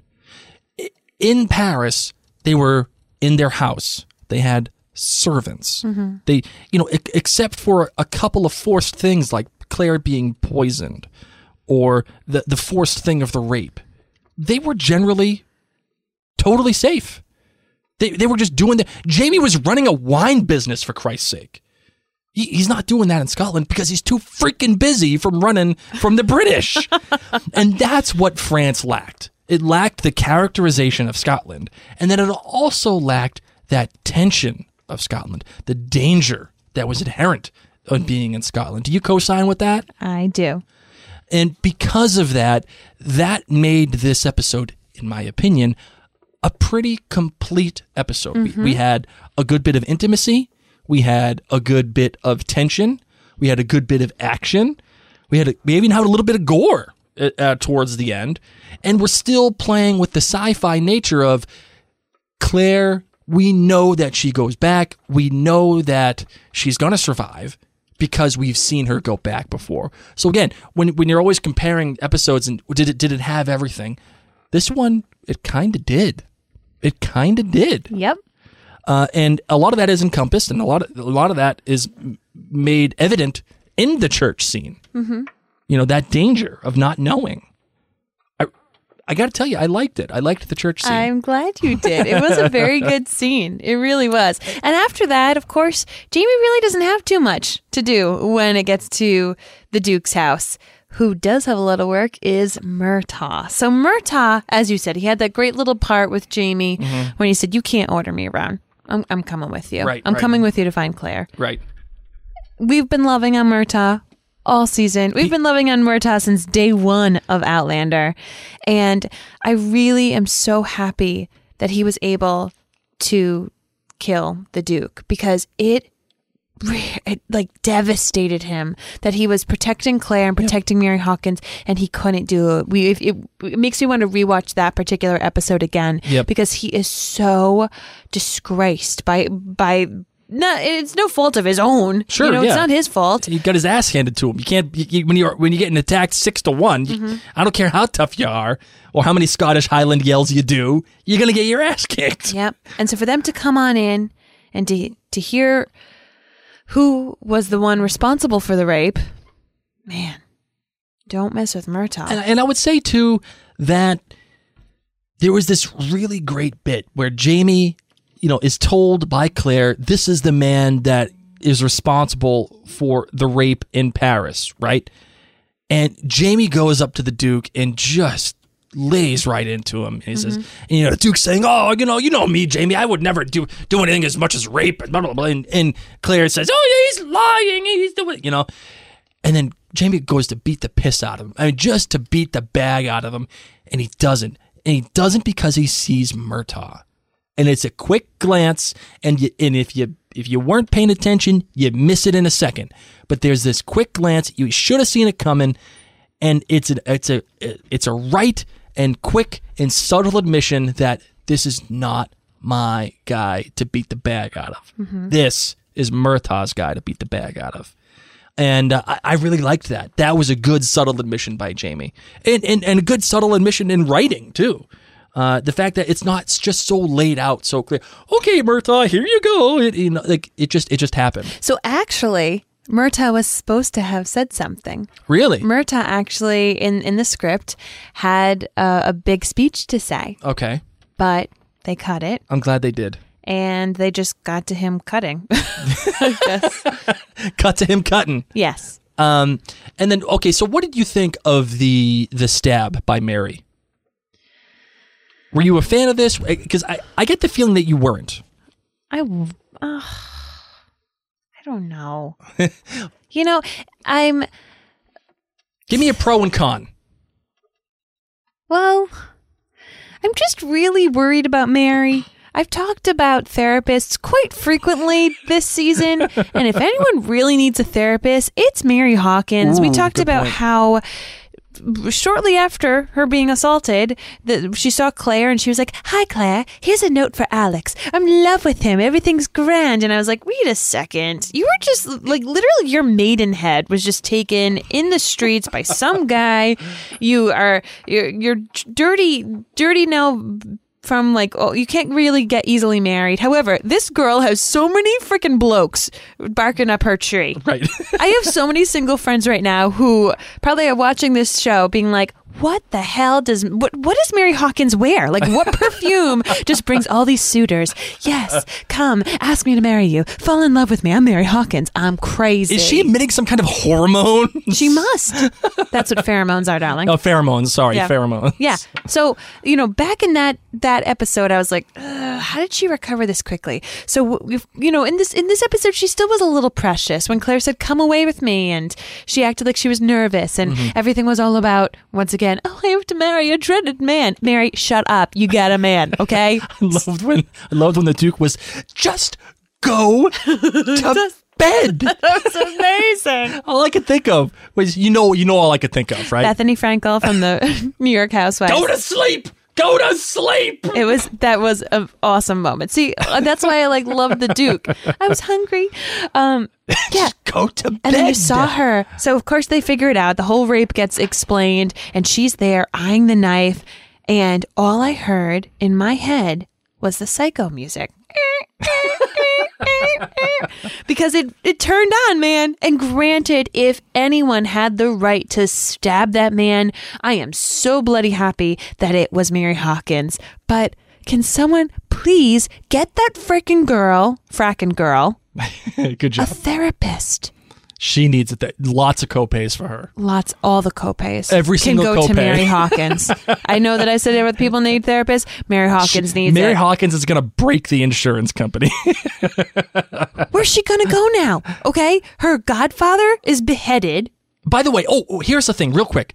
In Paris, they were in their house. They had servants. Mm-hmm. They, you know, except for a couple of forced things like Claire being poisoned or the, the forced thing of the rape, they were generally totally safe. They, they were just doing the. Jamie was running a wine business for Christ's sake. He, he's not doing that in Scotland because he's too freaking busy from running from the British. and that's what France lacked. It lacked the characterization of Scotland, and then it also lacked that tension of Scotland, the danger that was inherent on being in Scotland. Do you co-sign with that? I do. And because of that, that made this episode, in my opinion, a pretty complete episode. We, we mm-hmm. had a good bit of intimacy. We had a good bit of tension. We had a good bit of action. We had a, we even had a little bit of gore uh, uh, towards the end, and we're still playing with the sci-fi nature of Claire. We know that she goes back. We know that she's gonna survive because we've seen her go back before. So again, when when you're always comparing episodes and did it did it have everything? This one it kind of did. It kind of did. Yep. Uh, and a lot of that is encompassed, and a lot of a lot of that is made evident in the church scene. Mm-hmm. You know that danger of not knowing. I I got to tell you, I liked it. I liked the church scene. I'm glad you did. It was a very good scene. It really was. And after that, of course, Jamie really doesn't have too much to do when it gets to the Duke's house. Who does have a lot of work is Murtagh. So Murtagh, as you said, he had that great little part with Jamie when he said, "You can't order me around. I'm, I'm coming with you. Mm-hmm. Right, I'm right. coming with you to find Claire." right. We've been loving on Murtagh all season. We've been loving on Murtagh since day one of Outlander. And I really am so happy that he was able to kill the Duke because it it like devastated him that he was protecting Claire and protecting Mary Hawkins and he couldn't do it. We it, it makes me want to rewatch that particular episode again Yep. because he is so disgraced by by no, it's no fault of his own. Sure, you know, yeah. it's not his fault. He got his ass handed to him. You can't you, you- when you're when you're getting attacked six to one. Mm-hmm. I don't care how tough you are or how many Scottish Highland yells you do. You're gonna get your ass kicked. Yep. And so for them to come on in and to to hear who was the one responsible for the rape, man, don't mess with Murtagh. And, and I would say too that there was this really great bit where Jamie, you know, is told by Claire, this is the man that is responsible for the rape in Paris, right? And Jamie goes up to the Duke and just lays right into him. He says, mm-hmm. and, you know, the Duke's saying, "Oh, you know, you know me, Jamie. I would never do do anything as much as rape." And blah blah blah. And, and Claire says, "Oh, yeah, he's lying. He's doing," you know. And then Jamie goes to beat the piss out of him. I mean, just to beat the bag out of him, and he doesn't. And he doesn't because he sees Murtagh, and it's a quick glance. And you, and if you if you weren't paying attention, you miss it in a second. But there's this quick glance. You should have seen it coming, and it's a it's a it's a right and quick and subtle admission that this is not my guy to beat the bag out of. This is Murtagh's guy to beat the bag out of and uh, I, I really liked that. That was a good subtle admission by Jamie, and and, and a good subtle admission in writing too. Uh, the fact that it's not just so laid out, so clear. Okay, Murtagh, here you go. It, you know, like it just it just happened. so actually, Murtagh was supposed to have said something. Really? Murtagh actually, in, in the script, had uh, a big speech to say, Okay, but they cut it I'm glad they did. and they just got to him cutting. Cut to him cutting. yes. Um, and then okay, so what did you think of the the stab by Mary? Were you a fan of this? Eh, because I, I get the feeling that you weren't. I, ugh, I don't know. you know, I'm, Give me a pro and con. well, I'm just really worried about Mary. I've talked about therapists quite frequently this season, and if anyone really needs a therapist, it's Mary Hawkins. we talked about point. how shortly after her being assaulted, that she saw Claire and she was like, "Hi, Claire. Here's a note for Alex. I'm in love with him. Everything's grand." And I was like, "Wait a second. You were just like literally your maidenhead was just taken in the streets by some guy. You are you're, you're dirty, dirty now." From like, oh, you can't really get easily married. However, this girl has so many freaking blokes barking up her tree. Right. I have so many single friends right now who probably are watching this show being like, what the hell does what what does Mary Hawkins wear? Like what perfume just brings all these suitors? Yes, come, ask me to marry you. Fall in love with me. I'm Mary Hawkins. I'm crazy. Is she emitting some kind of hormone? She must. That's what pheromones are, darling. Oh, pheromones. Sorry, Yeah. pheromones. Yeah. So, you know, back in that that episode, I was like, how did she recover this quickly? So, you know, in this in this episode, she still was a little precious when Claire said, "Come away with me," and she acted like she was nervous, and Mm-hmm. everything was all about once again, oh, I have to marry a dreaded man. Mary, shut up. You got a man, okay? I loved when I loved when the Duke was just go to bed. That's amazing. all I could think of was you know you know all I could think of, right? Bethenny Frankel from the New York Housewives. Go to sleep. Go to sleep. It was that was an awesome moment. See, uh, that's why I like love the Duke. I was hungry. Um, yeah. Go to bed. And then you saw her. So of course they figure it out. The whole rape gets explained, and she's there eyeing the knife. And all I heard in my head was the psycho music. because it, it turned on, man. And granted, if anyone had the right to stab that man, I am so bloody happy that it was Mary Hawkins. But can someone please get that frickin' girl, frakkin' girl, Good a therapist? She needs it. Th- lots of copays for her. Lots, all the copays. Every can single go to. Mary Hawkins. I know that I said it with people need therapists. Mary Hawkins needs it. Mary it. Hawkins is going to break the insurance company. Where's she gonna go now? Okay, her godfather is beheaded. By the way, oh, oh, here's the thing, real quick.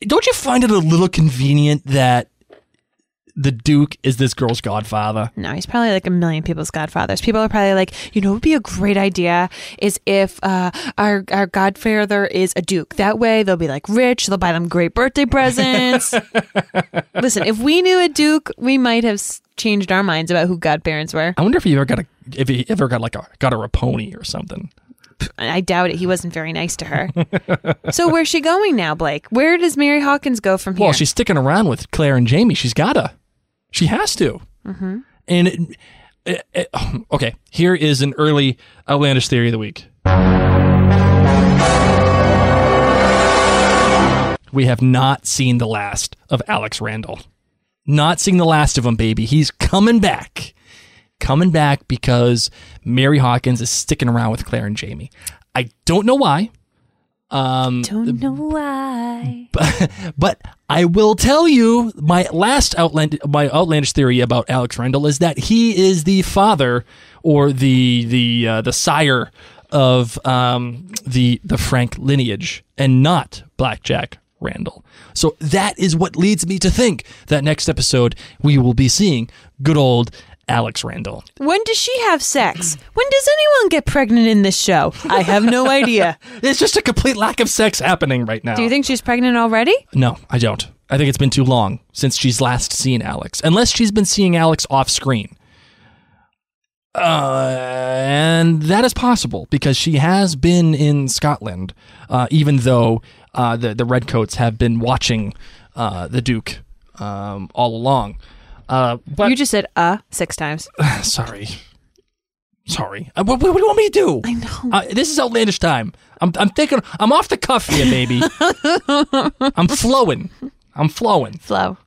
Don't you find it a little convenient that the Duke is this girl's godfather? No, he's probably like a million people's godfathers. People are probably like, you know, what would be a great idea is if uh, our our godfather is a duke. That way, they'll be like rich. They'll buy them great birthday presents. Listen, if we knew a duke, we might have changed our minds about who godparents were. I wonder if you ever got a if he ever got like a got her a pony or something. I doubt it. He wasn't very nice to her. so where's she going now, Blake? Where does Mary Hawkins go from here? Well, she's sticking around with Claire and Jamie. She's gotta. She has to. Mm-hmm. And it, it- it- okay, here is an early outlandish theory of the week. We have not seen the last of Alex Randall. Not seeing the last of him, baby. He's coming back. Coming back because Mary Hawkins is sticking around with Claire and Jamie. I don't know why. Um, don't know why. but I will tell you my last outland my outlandish theory about Alex Randall is that he is the father or the the uh, the sire of um, the the Frank lineage and not Blackjack Randall. So that is what leads me to think that next episode we will be seeing good old Alex Randall. When does she have sex? When does anyone get pregnant in this show? I have no idea. It's just a complete lack of sex happening right now. Do you think she's pregnant already? No, I don't. I think it's been too long since she's last seen Alex, unless she's been seeing Alex off screen. Uh, and that is possible because she has been in Scotland, uh, even though uh, the the Redcoats have been watching uh, the Duke um, all along. Uh, but you just said uh six times. sorry, sorry. Uh, what, what do you want me to do? I know. Uh, this is outlandish time. I'm I'm thinking. I'm off the cuff here, baby. I'm flowing. I'm flowing. Flow.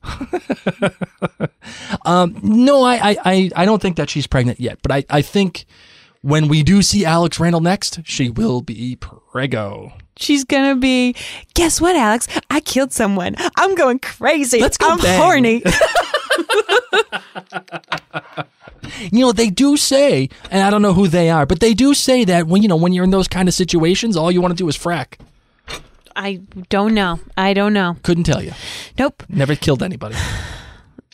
Um, no, I, I, I, I don't think that she's pregnant yet, but I, I think when we do see Alex Randall next, she will be prego. She's gonna be. Guess what, Alex? I killed someone. I'm going crazy. Let's go I'm bang. horny. You know, they do say, and I don't know who they are, but they do say that when you know when you're in those kind of situations, all you want to do is frak. I don't know. I don't know. Couldn't tell you. Nope. Never killed anybody.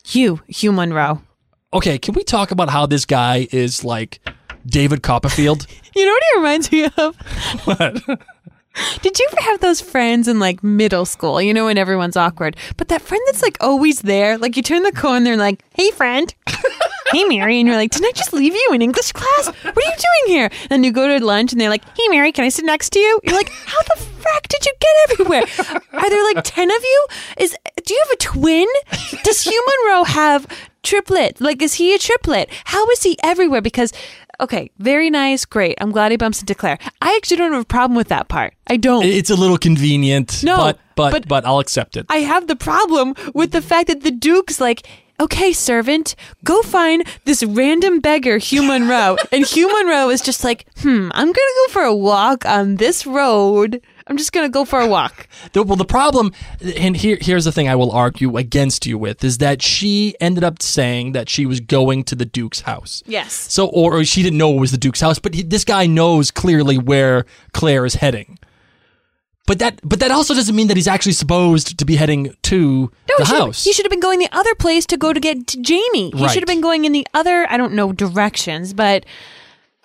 You, Hugh Munro. Okay, can we talk about how this guy is like David Copperfield? You know what he reminds me of? what? Did you ever have those friends in like middle school? You know when everyone's awkward, but that friend that's like always there. Like you turn the corner, they're like, "Hey, friend." Hey Mary, and you're like, didn't I just leave you in English class? What are you doing here? And you go to lunch, and they're like, Hey Mary, can I sit next to you? You're like, How the frak did you get everywhere? Are there like ten of you? Is do you have a twin? Does Hugh Munro have triplet? Like, is he a triplet? How is he everywhere? Because okay, very nice, great. I'm glad he bumps into Claire. I actually don't have a problem with that part. I don't. It's a little convenient, No, but, but but- but I'll accept it. I have the problem with the fact that the Duke's like, okay, servant, go find this random beggar, Hugh Munro. and Hugh Munro is just like, hmm, I'm going to go for a walk on this road. I'm just going to go for a walk. The, well, the problem, and here, here's the thing I will argue against you with, is that she ended up saying that she was going to the Duke's house. Yes. So, or, or she didn't know it was the Duke's house, but he, this guy knows clearly where Claire is heading. But that, but that also doesn't mean that he's actually supposed to be heading to No, the he should, house. he should have been going the other place to go to get to Jamie. He Right. should have been going in the other, I don't know, directions, but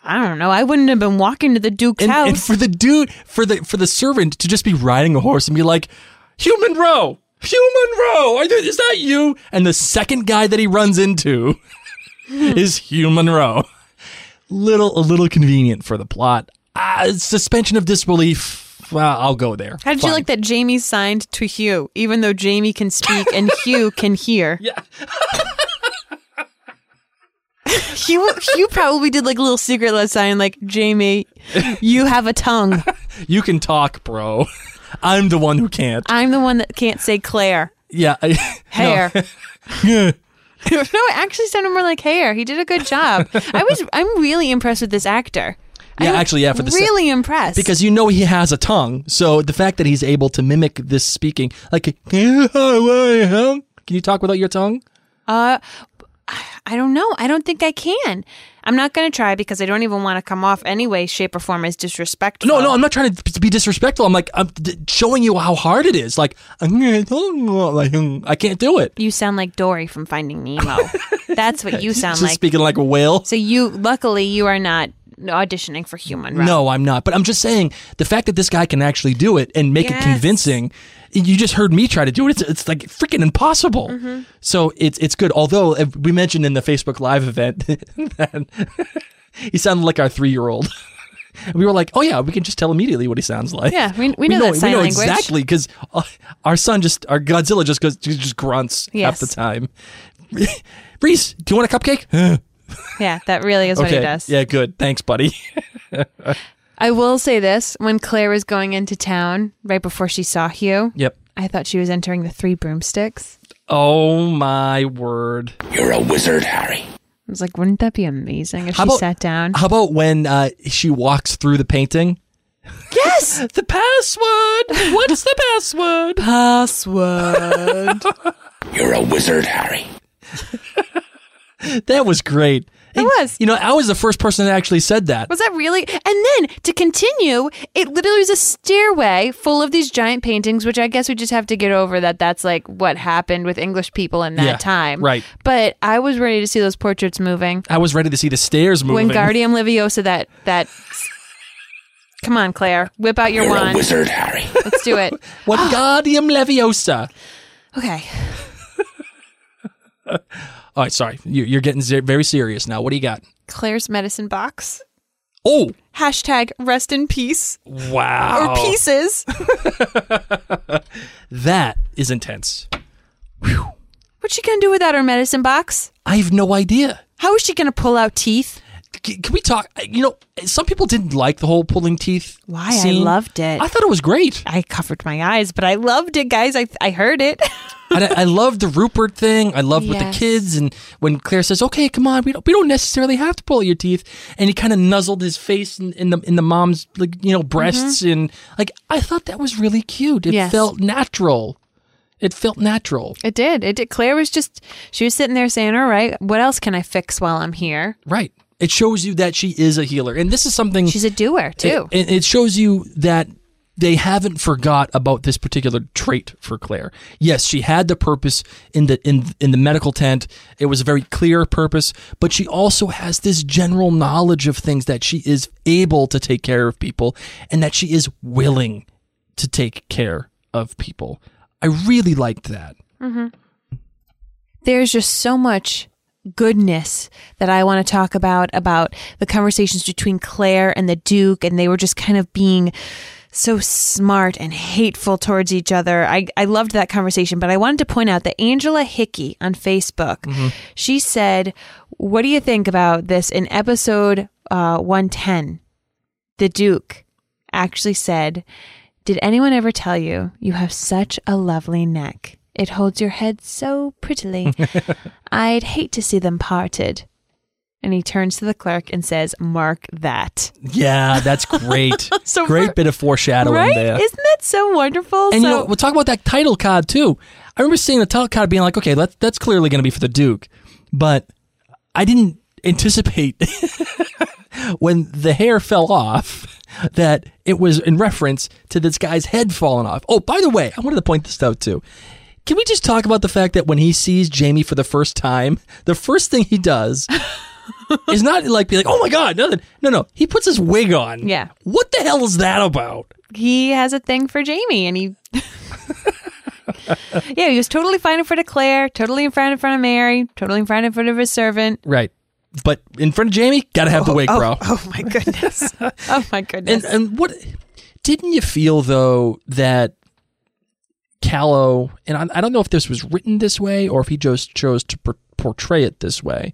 I don't know. I wouldn't have been walking to the Duke's and, house. and for the dude, for the for the servant to just be riding a horse and be like, "Hugh Munro, Hugh Munro, are there, is that you?" And the second guy that he runs into is Hugh Munro. Little a little convenient for the plot. Uh, suspension of disbelief. Well, I'll go there. How did you like that Jamie signed to Hugh, even though Jamie can speak and Hugh can hear? Yeah. Hugh, Hugh probably did like a little secret last sign, like Jamie, you have a tongue. You can talk, bro. I'm the one who can't. I'm the one that can't say Claire. Yeah. I, Hair. No. no, it actually sounded more like hair. He did a good job. I was. I'm really impressed with this actor. Yeah, I'm actually, yeah, for the se- really impressed because you know he has a tongue. So the fact that he's able to mimic this speaking, like, can you talk without your tongue? uh, I don't know. I don't think I can. I'm not going to try because I don't even want to come off any way, shape, or form as disrespectful. No, no, I'm not trying to be disrespectful. I'm like, I'm showing you how hard it is. Like, I can't do it. You sound like Dory from Finding Nemo. That's what you sound Just like. speaking like a whale. So you, luckily, you are not auditioning for Hugh Munro. No, I'm not. But I'm just saying the fact that this guy can actually do it and make it convincing. You just heard me try to do it. It's, it's like freaking impossible. Mm-hmm. So it's it's good. Although we mentioned in the Facebook Live event that he sounded like our three year old. We were like, oh yeah, we can just tell immediately what he sounds like. Yeah, we- we know that sign we know language. exactly because uh, our son just our Godzilla just goes just grunts half the time. Reese, do you want a cupcake? Yeah, that really is what he does. yeah, good. Thanks, buddy. I will say this: when Claire was going into town right before she saw Hugh, yep. I thought she was entering the Three Broomsticks. Oh my word. You're a wizard, Harry. I was like, wouldn't that be amazing if How she about- sat down? How about when uh, she walks through the painting? yes, The password. What's the password? password. You're a wizard, Harry. That was great. It was. You know, I was the first person that actually said that. Was that really? And then to continue, it literally was a stairway full of these giant paintings, which I guess we just have to get over that that's like what happened with English people in that Yeah, time. right. But I was ready to see those portraits moving. I was ready to see the stairs moving. Wingardium Leviosa, that, that. Come on, Claire. Whip out your You're a wand. wizard, Harry. Let's do it. what Wingardium Leviosa. Okay. All right, sorry. You- You're getting very serious now. What do you got? Claire's medicine box. Oh, Hashtag rest in peace. wow. Or pieces. That is intense. What's she going to do without her medicine box? I have no idea. How is she going to pull out teeth? Can we talk? You know, some people didn't like the whole pulling teeth. Why? I loved it. I thought it was great. I covered my eyes, but I loved it, guys. I I heard it. I, I loved the Rupert thing. I loved with the kids, and when Claire says, "Okay, come on, we don't we don't necessarily have to pull your teeth," and he kind of nuzzled his face in, in the in the mom's like you know breasts, and like I thought that was really cute. It Mm-hmm. Yes. felt natural. It felt natural, It did. It did. Claire was just she was sitting there saying, "All right, what else can I fix while I'm here?" right? It shows you that she is a healer, and this is something She's a doer too. It, it shows you that they haven't forgot about this particular trait for Claire. Yes, she had the purpose in the in in the medical tent. It was a very clear purpose, but she also has this general knowledge of things that she is able to take care of people and that she is willing to take care of people. I really liked that. Mm-hmm. There's just so much goodness that I want to talk about about the conversations between Claire and the Duke, and they were just kind of being so smart and hateful towards each other. I, I loved that conversation, but I wanted to point out that Angela Hickey on Facebook, she said, What do you think about this in episode uh, 110? The Duke actually said, Did anyone ever tell you you have such a lovely neck? It holds your head so prettily. I'd hate to see them parted. And he turns to the clerk and says, Mark that. Yeah, that's great. So great for- bit of foreshadowing right? there. Isn't that so wonderful? And so, you know, we'll talk about that title card too. I remember seeing the title card being like, okay, that, that's clearly going to be for the Duke, but I didn't anticipate when the hair fell off that it was in reference to this guy's head falling off. Oh, by the way, I wanted to point this out too. Can we just talk about the fact that when he sees Jamie for the first time, the first thing he does is not like be like, "Oh my god, nothing." No, no, he puts his wig on. Yeah. What the hell is that about? he has a thing for Jamie and he. yeah, he was totally fine in front of Claire, totally in front in front of Mary, totally in front in front of his servant. Right. But in front of Jamie, gotta have the oh, wig, bro. Oh, oh my goodness. oh my goodness. And and what didn't you feel though that Callow and I, I don't know if this was written this way or if he just chose to por- portray it this way.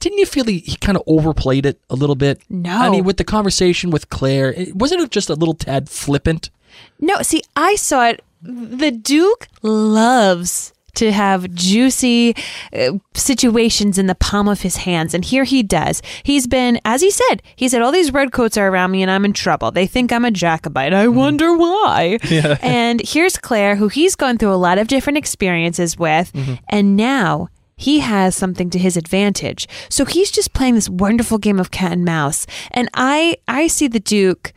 Didn't you feel he, he kind of overplayed it a little bit? No. I mean, with the conversation with Claire, it, wasn't it just a little tad flippant? No, see, I saw it. The Duke loves to have juicy uh, situations in the palm of his hands. And here he does. He's been, as he said, he said, all these redcoats are around me and I'm in trouble. They think I'm a Jacobite. I wonder why. And here's Claire, who he's gone through a lot of different experiences with. And now he has something to his advantage. So he's just playing this wonderful game of cat and mouse. And I, I see the Duke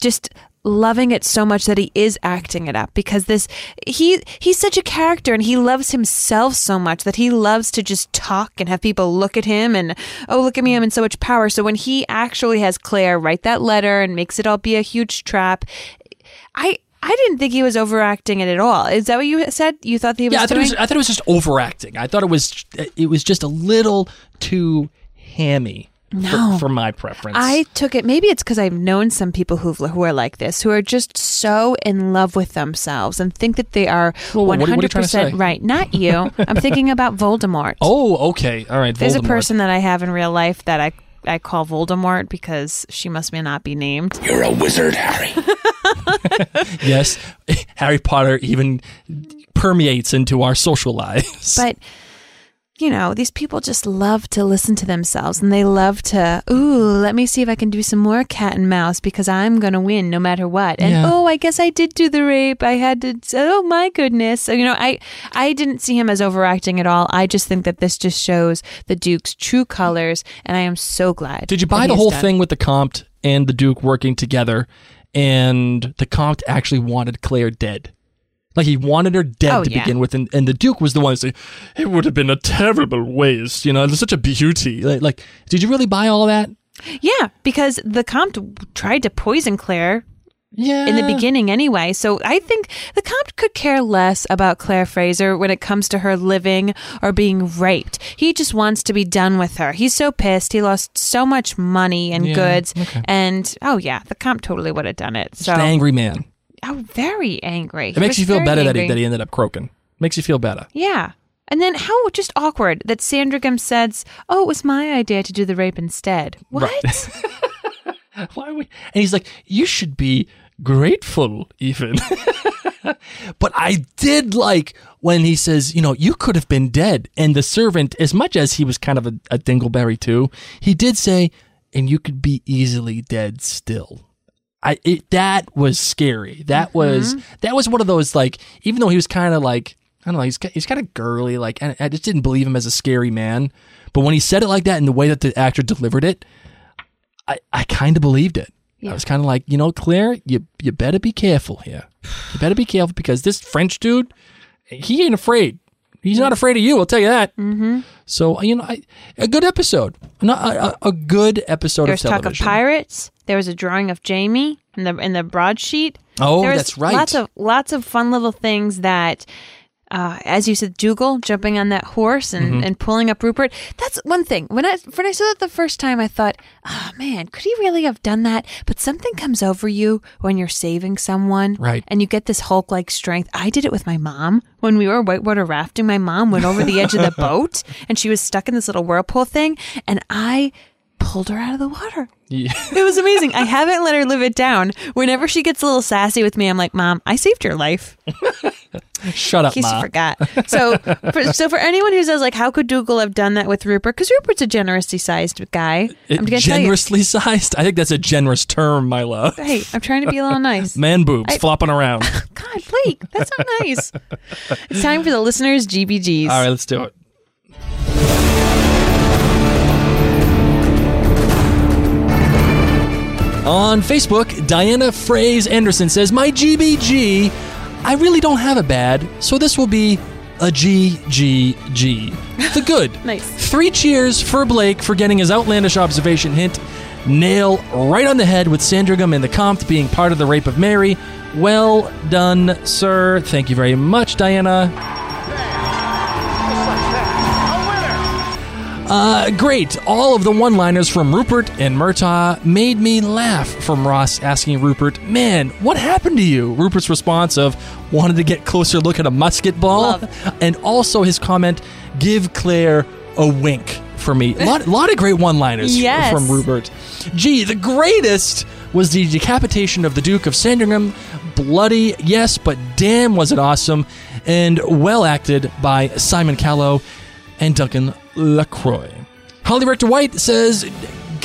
just loving it so much that he is acting it up because this he he's such a character and he loves himself so much that he loves to just talk and have people look at him and oh look at me I'm in so much power so when he actually has Claire write that letter and makes it all be a huge trap I I didn't think he was overacting it at all. Is that what you said? You thought that he was yeah, I thought, it was, I thought it was just overacting. I thought it was it was just a little too hammy No. for, for my preference. I took it. Maybe it's because I've known some people who who are like this, who are just so in love with themselves and think that they are Well, one what are you hundred trying to say? percent right. Not you. I'm thinking about Voldemort. oh, okay, all right. There's a person that I have in real life that I I call Voldemort because she must may not be named. You're a wizard, Harry. Yes, Harry Potter even permeates into our social lives. But you know, these people just love to listen to themselves and they love to, ooh, let me see if I can do some more cat and mouse because I'm going to win no matter what. And Yeah. oh, I guess I did do the rape. I had to, oh my goodness. So, you know, I, I didn't see him as overacting at all. I just think that this just shows the Duke's true colors. And I am so glad. Did you buy the whole done. thing with the Comte and the Duke working together, and the Comte actually wanted Claire dead? Like he wanted her dead Oh, to yeah. begin with, and, and the Duke was the one to say it would have been a terrible waste. You know, it's such a beauty. Like, like, did you really buy all that? Yeah, because the Comte tried to poison Claire Yeah. in the beginning anyway. So I think the Comte could care less about Claire Fraser when it comes to her living or being raped. He just wants to be done with her. He's so pissed. He lost so much money and Yeah, goods. okay. And oh yeah, the Comte totally would have done it. So Just an angry man. Oh, very angry. It makes you feel better that he, that he ended up croaking. Makes you feel better. Yeah. And then how just awkward that Sandringham says, "Oh, it was my idea to do the rape instead." What? Why are we? And he's like, you should be grateful, even. but I did like when he says, you know, you could have been dead. And the servant, as much as he was kind of a, a dingleberry too, he did say, and you could be easily dead still. I it that was scary. That was that was one of those like even though he was kind of like I don't know he's he's kind of girly like and I just didn't believe him as a scary man. But when he said it like that and the way that the actor delivered it, I, I kind of believed it. I was kind of like, you know, Claire, you you better be careful here. You better be careful because this French dude, he ain't afraid. He's not afraid of you. I'll tell you that. Mm-hmm. So you know, I, a good episode, not a, a, good episode There's of talk of pirates. There was a drawing of Jamie in the in the broadsheet. Oh, There was that's right. Lots of lots of fun little things that, uh, as you said, Dougal jumping on that horse and, Mm-hmm. and pulling up Rupert. That's one thing. When I when I saw that the first time, I thought, oh man, could he really have done that? But something comes over you when you're saving someone, Right. And you get this Hulk like strength. I did it with my mom when we were whitewater rafting. My mom went over the edge of the boat and she was stuck in this little whirlpool thing, and I pulled her out of the water. Yeah. It was amazing. I haven't let her live it down. Whenever she gets a little sassy with me, I'm like, "Mom, I saved your life." Shut up, In case you forgot. So, for, so for anyone who says like, "How could Dougal have done that with Rupert?" Because Rupert's a generously sized guy. It- I'm gonna tell you. generously sized. I think that's a generous term, my love. Hey, I'm trying to be a little nice. Man boobs I- flopping around. God, Blake, that's not nice. It's time for the listeners' GBGs. All right, let's do it. On Facebook, Diana Phrase Anderson says, My GBG, I really don't have a bad, so this will be a GGG. The good. Nice. Three cheers for Blake for getting his outlandish observation hint nail right on the head with Sandringham and the Comte being part of the rape of Mary. Well done, sir. Thank you very much, Diana. Uh, great. All of the one liners from Rupert and Murtagh made me laugh. From Ross asking Rupert, Man, what happened to you? Rupert's response of, Wanted to get closer look at a musket ball. Love. And also his comment, Give Claire a wink for me. A lot, lot of great one liners Yes. from Rupert. Gee, the greatest was the decapitation of the Duke of Sandringham. Bloody, yes, but damn was it awesome. And well acted by Simon Callow and Duncan LaCroix. Holly Richter White says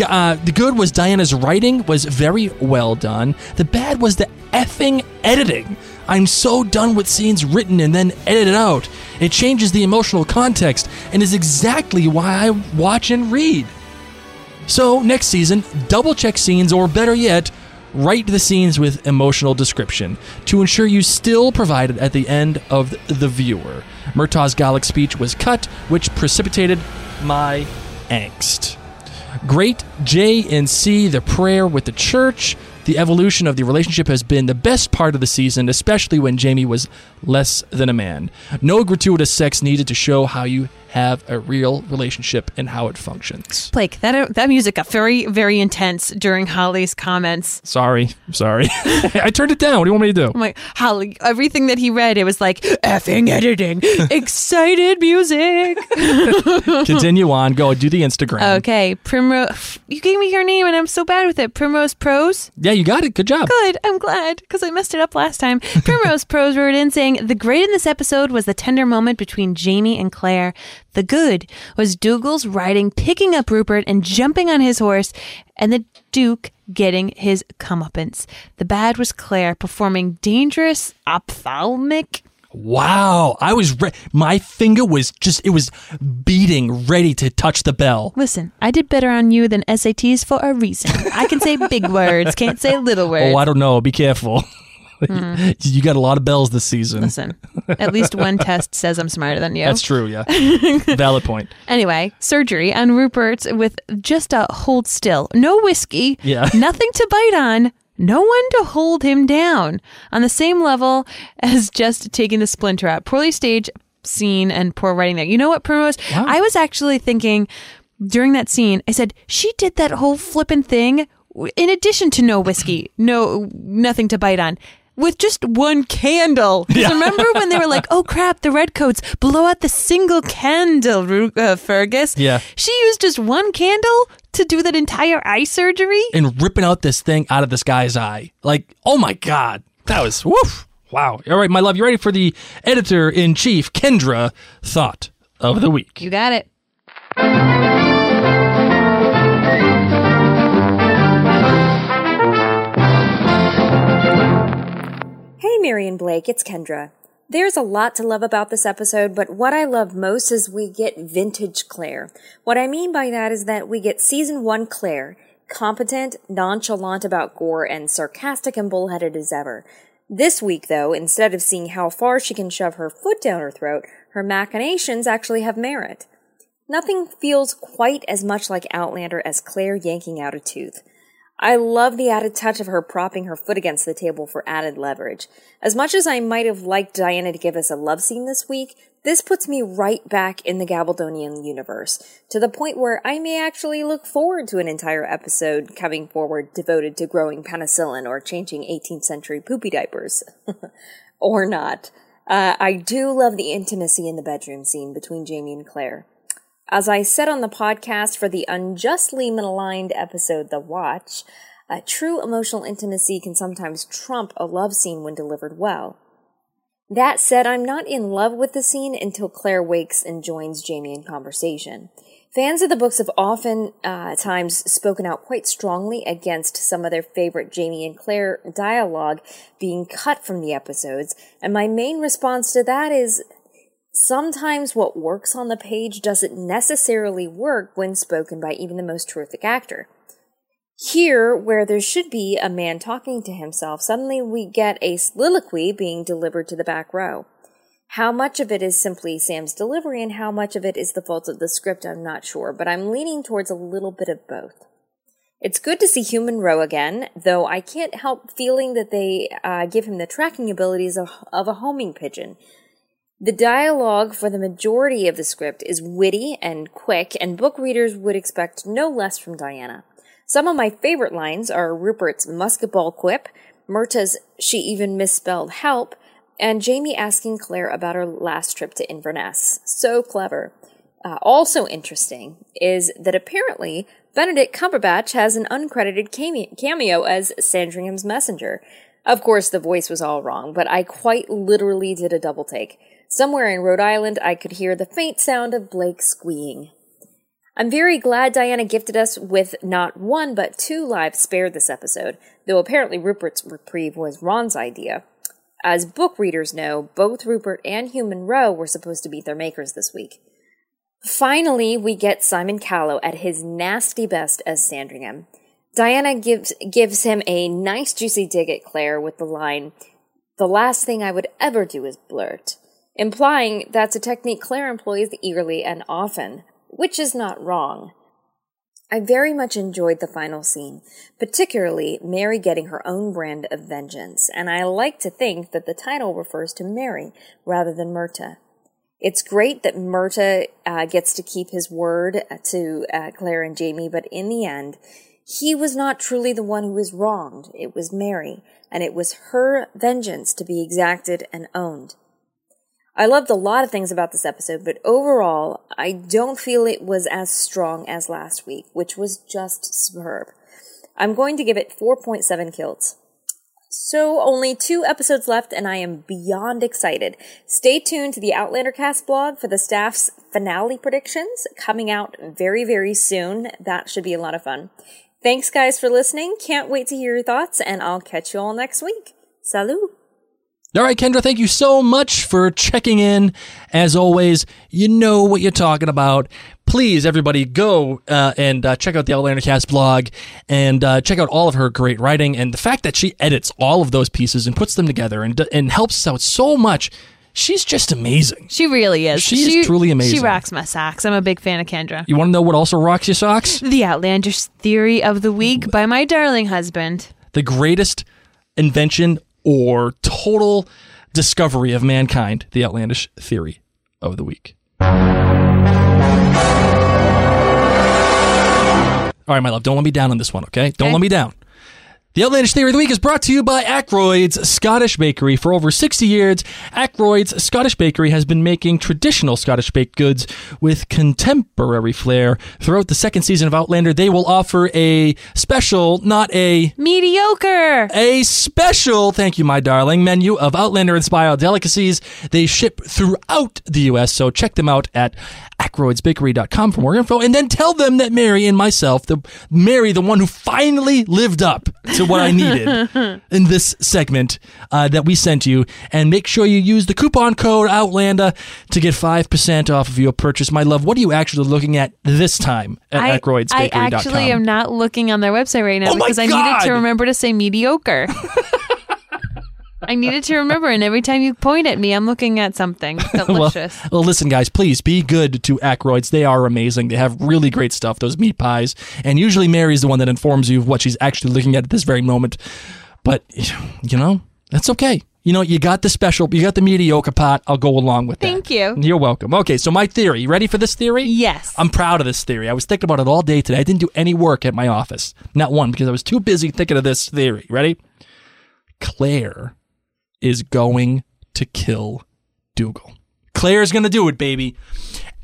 uh, the good was Diana's writing was very well done. The bad was the effing editing. I'm so done with scenes written and then edited out. It changes the emotional context and is exactly why I watch and read. So, next season, double check scenes, or better yet, write the scenes with emotional description to ensure you still provide it at the end of the viewer. Murtagh's Gallic speech was cut, which precipitated my angst. Great J and C, the prayer with the church. The evolution of the relationship has been the best part of the season, especially when Jamie was less than a man. No gratuitous sex needed to show how you have a real relationship and how it functions. Blake, that that music got very, very intense during Holly's comments. Sorry, sorry. I turned it down. What do you want me to do? I'm like, Holly, everything that he read, it was like effing editing, excited music. Continue on. Go do the Instagram. Okay, Primrose. You gave me your name, and I'm so bad with it. Primrose Prose. Yeah, you got it. Good job. Good. I'm glad because I messed it up last time. Primrose Prose wrote in saying the great in this episode was the tender moment between Jamie and Claire. The good was Dougal's riding, picking up Rupert and jumping on his horse, and the Duke getting his comeuppance. The bad was Claire performing dangerous ophthalmic. Wow. I was re- my finger was just it was beating ready to touch the bell. Listen, I did better on you than SATs for a reason. I can say big words, can't say little words. Oh, I don't know. Be careful. Hmm. you got a lot of bells this season. Listen, at least one test says I'm smarter than you. That's true, yeah. Valid point. Anyway, surgery on Rupert with just a hold still. No whiskey. Yeah. Nothing to bite on. No one to hold him down. On the same level as just taking the splinter out. Poorly staged scene and poor writing there. You know what, Primrose? Wow. I was actually thinking during that scene, I said, she did that whole flippin' thing in addition to no whiskey, no, nothing to bite on. With just one candle. 'Cause Remember when they were like, "Oh crap, the redcoats blow out the single candle, uh, Fergus." Yeah. she used just one candle to do that entire eye surgery. And ripping out this thing out of this guy's eye. Like, oh my God. That was woof. Wow. All right, my love, you ready for the editor in chief, Kendra, thought of the week? You got it. Mary and Blake, it's Kendra. There's a lot to love about this episode, but what I love most is we get vintage Claire. What I mean by that is that we get season one Claire, competent, nonchalant about gore, and sarcastic and bullheaded as ever. This week, though, instead of seeing how far she can shove her foot down her throat, her machinations actually have merit. Nothing feels quite as much like Outlander as Claire yanking out a tooth. I love the added touch of her propping her foot against the table for added leverage. As much as I might have liked Diana to give us a love scene this week, this puts me right back in the Gabaldonian universe, to the point where I may actually look forward to an entire episode coming forward devoted to growing penicillin or changing 18th century poopy diapers. or not. Uh, I do love the intimacy in the bedroom scene between Jamie and Claire. As I said on the podcast for the unjustly maligned episode The Watch, a true emotional intimacy can sometimes trump a love scene when delivered well. That said, I'm not in love with the scene until Claire wakes and joins Jamie in conversation. Fans of the books have often uh, times spoken out quite strongly against some of their favorite Jamie and Claire dialogue being cut from the episodes, and my main response to that is sometimes what works on the page doesn't necessarily work when spoken by even the most terrific actor. Here, where there should be a man talking to himself, suddenly we get a soliloquy being delivered to the back row. How much of it is simply Sam's delivery and how much of it is the fault of the script, I'm not sure, but I'm leaning towards a little bit of both. It's good to see Hugh Munro again, though I can't help feeling that they uh, give him the tracking abilities of, of a homing pigeon. The dialogue for the majority of the script is witty and quick, and book readers would expect no less from Diana. Some of my favorite lines are Rupert's musketball quip, Murtagh's she even misspelled help, and Jamie asking Claire about her last trip to Inverness. So clever. Uh, also interesting is that apparently Benedict Cumberbatch has an uncredited cameo as Sandringham's messenger. Of course, the voice was all wrong, but I quite literally did a double take. Somewhere in Rhode Island, I could hear the faint sound of Blake squeeing. I'm very glad Diana gifted us with not one but two lives spared this episode, though apparently Rupert's reprieve was Ron's idea. As book readers know, both Rupert and Hugh Munro were supposed to beat their makers this week. Finally, we get Simon Callow at his nasty best as Sandringham. Diana gives gives him a nice juicy dig at Claire with the line, "The last thing I would ever do is blurt," implying that's a technique Claire employs eagerly and often, which is not wrong. I very much enjoyed the final scene, particularly Mary getting her own brand of vengeance, and I like to think that the title refers to Mary rather than Murtagh. It's great that Murtagh uh, gets to keep his word to uh, Claire and Jamie, but in the end, he was not truly the one who was wronged. It was Mary, and it was her vengeance to be exacted and owned. I loved a lot of things about this episode, but overall, I don't feel it was as strong as last week, which was just superb. I'm going to give it 4.7 kilts. So, only two episodes left, and I am beyond excited. Stay tuned to the Outlander Cast blog for the staff's finale predictions coming out very, very soon. That should be a lot of fun. Thanks, guys, for listening. Can't wait to hear your thoughts, and I'll catch you all next week. Salut! All right, Kendra, thank you so much for checking in. As always, you know what you're talking about. Please, everybody, go uh, and uh, check out the Outlander Cast blog and uh, check out all of her great writing and the fact that she edits all of those pieces and puts them together and, and helps us out so much. She's just amazing. She really is. She is truly amazing. She rocks my socks. I'm a big fan of Kendra. You want to know what also rocks your socks? The Outlandish Theory of the Week by my darling husband. the greatest invention or total discovery of mankind, the outlandish theory of the week. All right, my love, don't let me down on this one, okay? Don't Okay. let me down. The Outlandish Theory of the Week is brought to you by Ackroyd's Scottish Bakery. For over 60 years, Ackroyd's Scottish Bakery has been making traditional Scottish baked goods with contemporary flair. Throughout the second season of Outlander, they will offer a special, not a Mediocre. a special, thank you, my darling, menu of Outlander inspired delicacies. They ship throughout the U.S., so check them out at ackroydsbakery.com for more info. And then tell them that Mary and myself, the Mary, the one who finally lived up to what I needed in this segment uh, that we sent you. And make sure you use the coupon code Outlander to get 5% off of your purchase. My love, what are you actually looking at this time at I, I actually am not looking on their website right now Oh because I needed to remember to say mediocre. I needed to remember, and every time you point at me, I'm looking at something delicious. well, listen, guys, please be good to Ackroyd's. They are amazing. They have really great stuff, those meat pies. And usually Mary's the one that informs you of what she's actually looking at at this very moment. But, you know, that's okay. You know, you got the special, you got the mediocre pot. I'll go along with that. Thank you. You're welcome. Okay, so my theory. You ready for this theory? Yes. I'm proud of this theory. I was thinking about it all day today. I didn't do any work at my office. Not one, because I was too busy thinking of this theory. Ready? Claire is going to kill Dougal. Claire's going to do it, baby.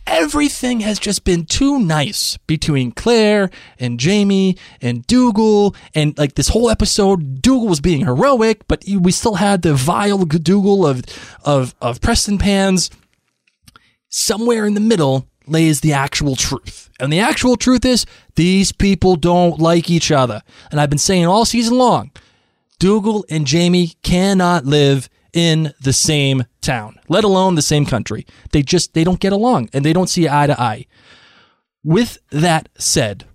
Everything has just been too nice between Claire and Jamie and Dougal. And like this whole episode, Dougal was being heroic, but we still had the vile Dougal of, of, of Preston Pans somewhere in the middle lays the actual truth. And the actual truth is these people don't like each other. And I've been saying all season long, Dougal and Jamie cannot live in the same town, let alone the same country. They just they don't get along and they don't see eye to eye. With that said,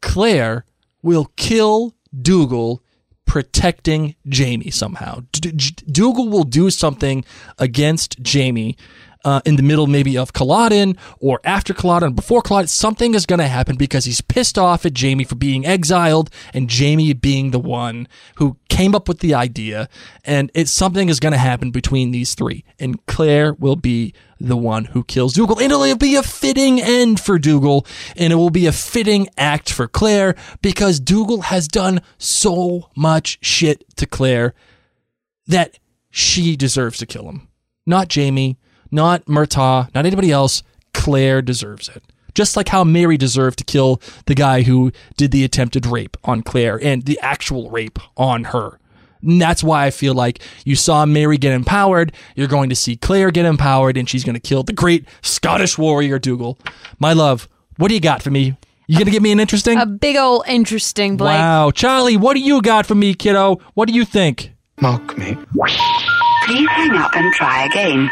Claire will kill Dougal protecting Jamie somehow. D- D- Dougal will do something against Jamie uh, in the middle, maybe of Culloden or after Culloden, before Culloden. Something is going to happen because he's pissed off at Jamie for being exiled and Jamie being the one who came up with the idea. And it's something is going to happen between these three. And Claire will be the one who kills Dougal. And it'll be a fitting end for Dougal. And it will be a fitting act for Claire because Dougal has done so much shit to Claire that she deserves to kill him. Not Jamie, not Murtagh, not anybody else. Claire deserves it. Just like how Mary deserved to kill the guy who did the attempted rape on Claire and the actual rape on her. And that's why I feel like you saw Mary get empowered. You're going to see Claire get empowered, and she's going to kill the great Scottish warrior Dougal. My love, what do you got for me? You going to give me an interesting? A big old interesting Blake. wow. Charlie, what do you got for me, kiddo? What do you think? Mock me. Please hang up and try again.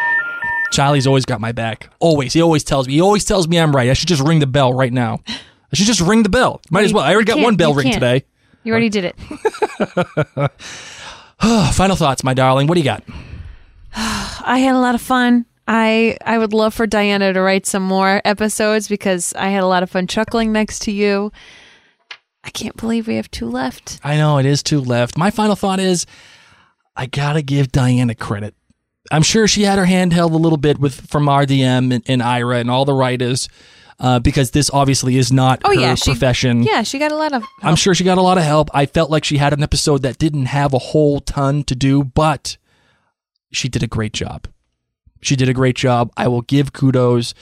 Charlie's always got my back. Always. He always tells me. He always tells me I'm right. I should just ring the bell right now. I should just ring the bell. Might as well. I already got one bell ring can't. today. You already did it. Final thoughts, my darling. What do you got? I had a lot of fun. I I would love for Diana to write some more episodes because I had a lot of fun chuckling next to you. I can't believe we have two left. I know it is two left. My final thought is I gotta give Diana credit. I'm sure she had her hand held a little bit with from RDM and, and Ira and all the writers, uh, because this obviously is not Oh her yeah, she, profession. Yeah, she got a lot of. Help. I'm sure she got a lot of help. I felt like she had an episode that didn't have a whole ton to do, but she did a great job. She did a great job. I will give kudos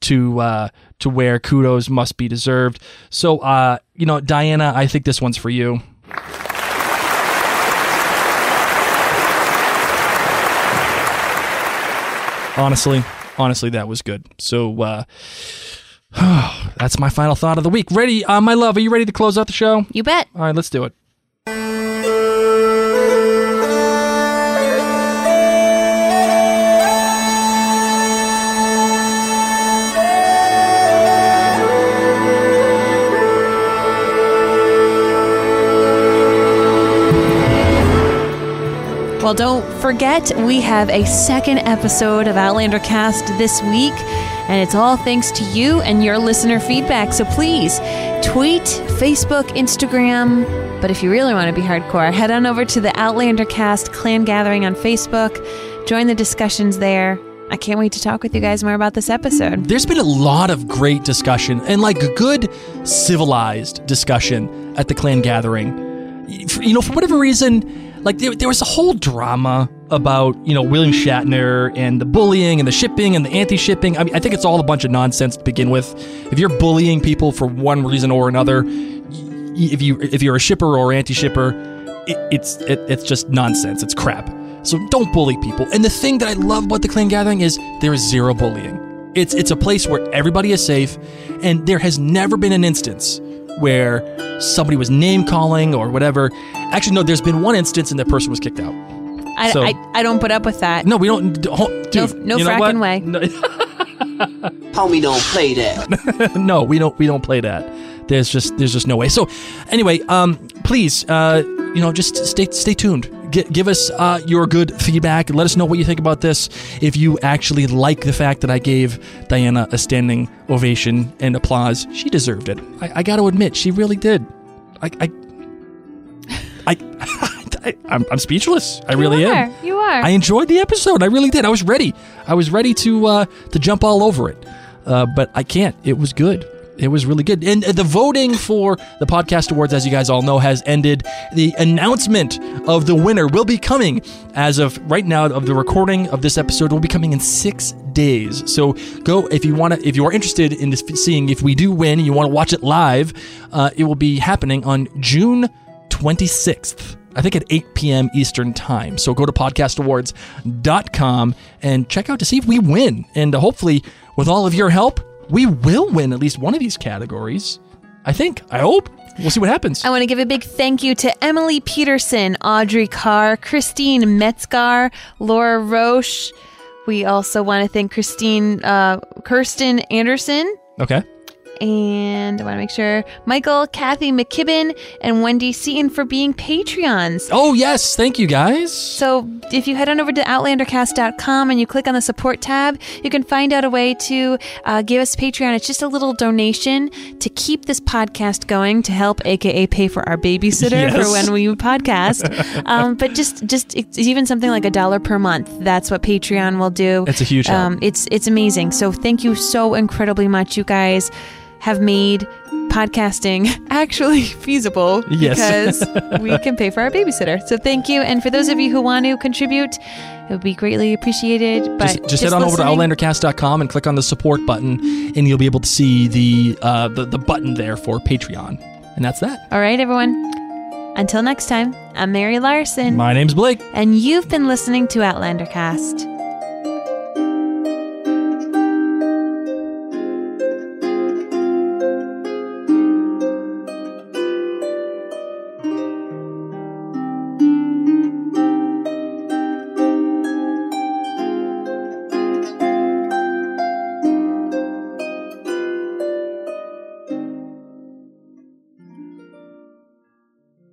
to uh, to where kudos must be deserved. So, uh, you know, Diana, I think this one's for you. Honestly, honestly, that was good. So, uh, that's my final thought of the week. Ready, uh, my love? Are you ready to close out the show? You bet. All right, let's do it. Well, don't forget, we have a second episode of Outlander Cast this week, and it's all thanks to you and your listener feedback. So please tweet, Facebook, Instagram. But if you really want to be hardcore, head on over to the Outlander Cast clan gathering on Facebook. Join the discussions there. I can't wait to talk with you guys more about this episode. There's been a lot of great discussion and like good civilized discussion at the clan gathering. You know, for whatever reason, like there, there was a whole drama about you know William Shatner and the bullying and the shipping and the anti-shipping. I mean, I think it's all a bunch of nonsense to begin with. If you're bullying people for one reason or another, if you if you're a shipper or anti-shipper, it, it's it, it's just nonsense. It's crap. So don't bully people. And the thing that I love about the clan gathering is there is zero bullying. It's it's a place where everybody is safe, and there has never been an instance where somebody was name calling or whatever. Actually, no. There's been one instance, and that person was kicked out. I, So- I, I don't put up with that. No, we don't. d- ho- Dude, no you know frakking what? way. No, Homie, don't play that. no, we don't. We don't play that. There's just there's just no way. So, anyway, um, please, uh, you know, just stay stay tuned. G- give us uh, your good feedback. Let us know what you think about this. If you actually like the fact that I gave Diana a standing ovation and applause, she deserved it. I, I got to admit, she really did. I, I, I, I I'm, I'm speechless. I really you am. You are. I enjoyed the episode. I really did. I was ready. I was ready to uh, to jump all over it, uh, but I can't. It was good. It was really good. And uh, the voting for the podcast awards, as you guys all know, has ended. The announcement of the winner will be coming as of right now. Of the recording of this episode will be coming in six days. So go if you want to. If you are interested in this, seeing if we do win, you want to watch it live. Uh, it will be happening on June 26th. I think at 8 p.m. Eastern Time. So go to podcastawards.com and check out to see if we win. And hopefully, with all of your help, we will win at least one of these categories. I think. I hope. We'll see what happens. I want to give a big thank you to Emily Peterson, Audrey Carr, Christine Metzgar, Laura Roche. We also want to thank Christine, uh, Kirsten Anderson, Okay. And I want to make sure Michael, Kathy McKibben, and Wendy Seaton for being Patreons. Oh, yes. Thank you, guys. So if you head on over to outlandercast.com and you click on the support tab, you can find out a way to uh, give us Patreon. It's just a little donation to keep this podcast going to help, aka pay for our babysitter for when we podcast. um, but just just it's even something like a dollar per month. That's what Patreon will do. It's a huge help. Um, it's it's amazing. So thank you so incredibly much, you guys have made podcasting actually feasible Yes. because we can pay for our babysitter. So thank you. And for those of you who want to contribute, it would be greatly appreciated. But just, just head on over to outlandercast.com and click on the support button, and you'll be able to see the, uh, the, the button there for Patreon. And that's that. All right, everyone. Until next time, I'm Mary Larson, My name's Blake. and you've been listening to Outlander Cast.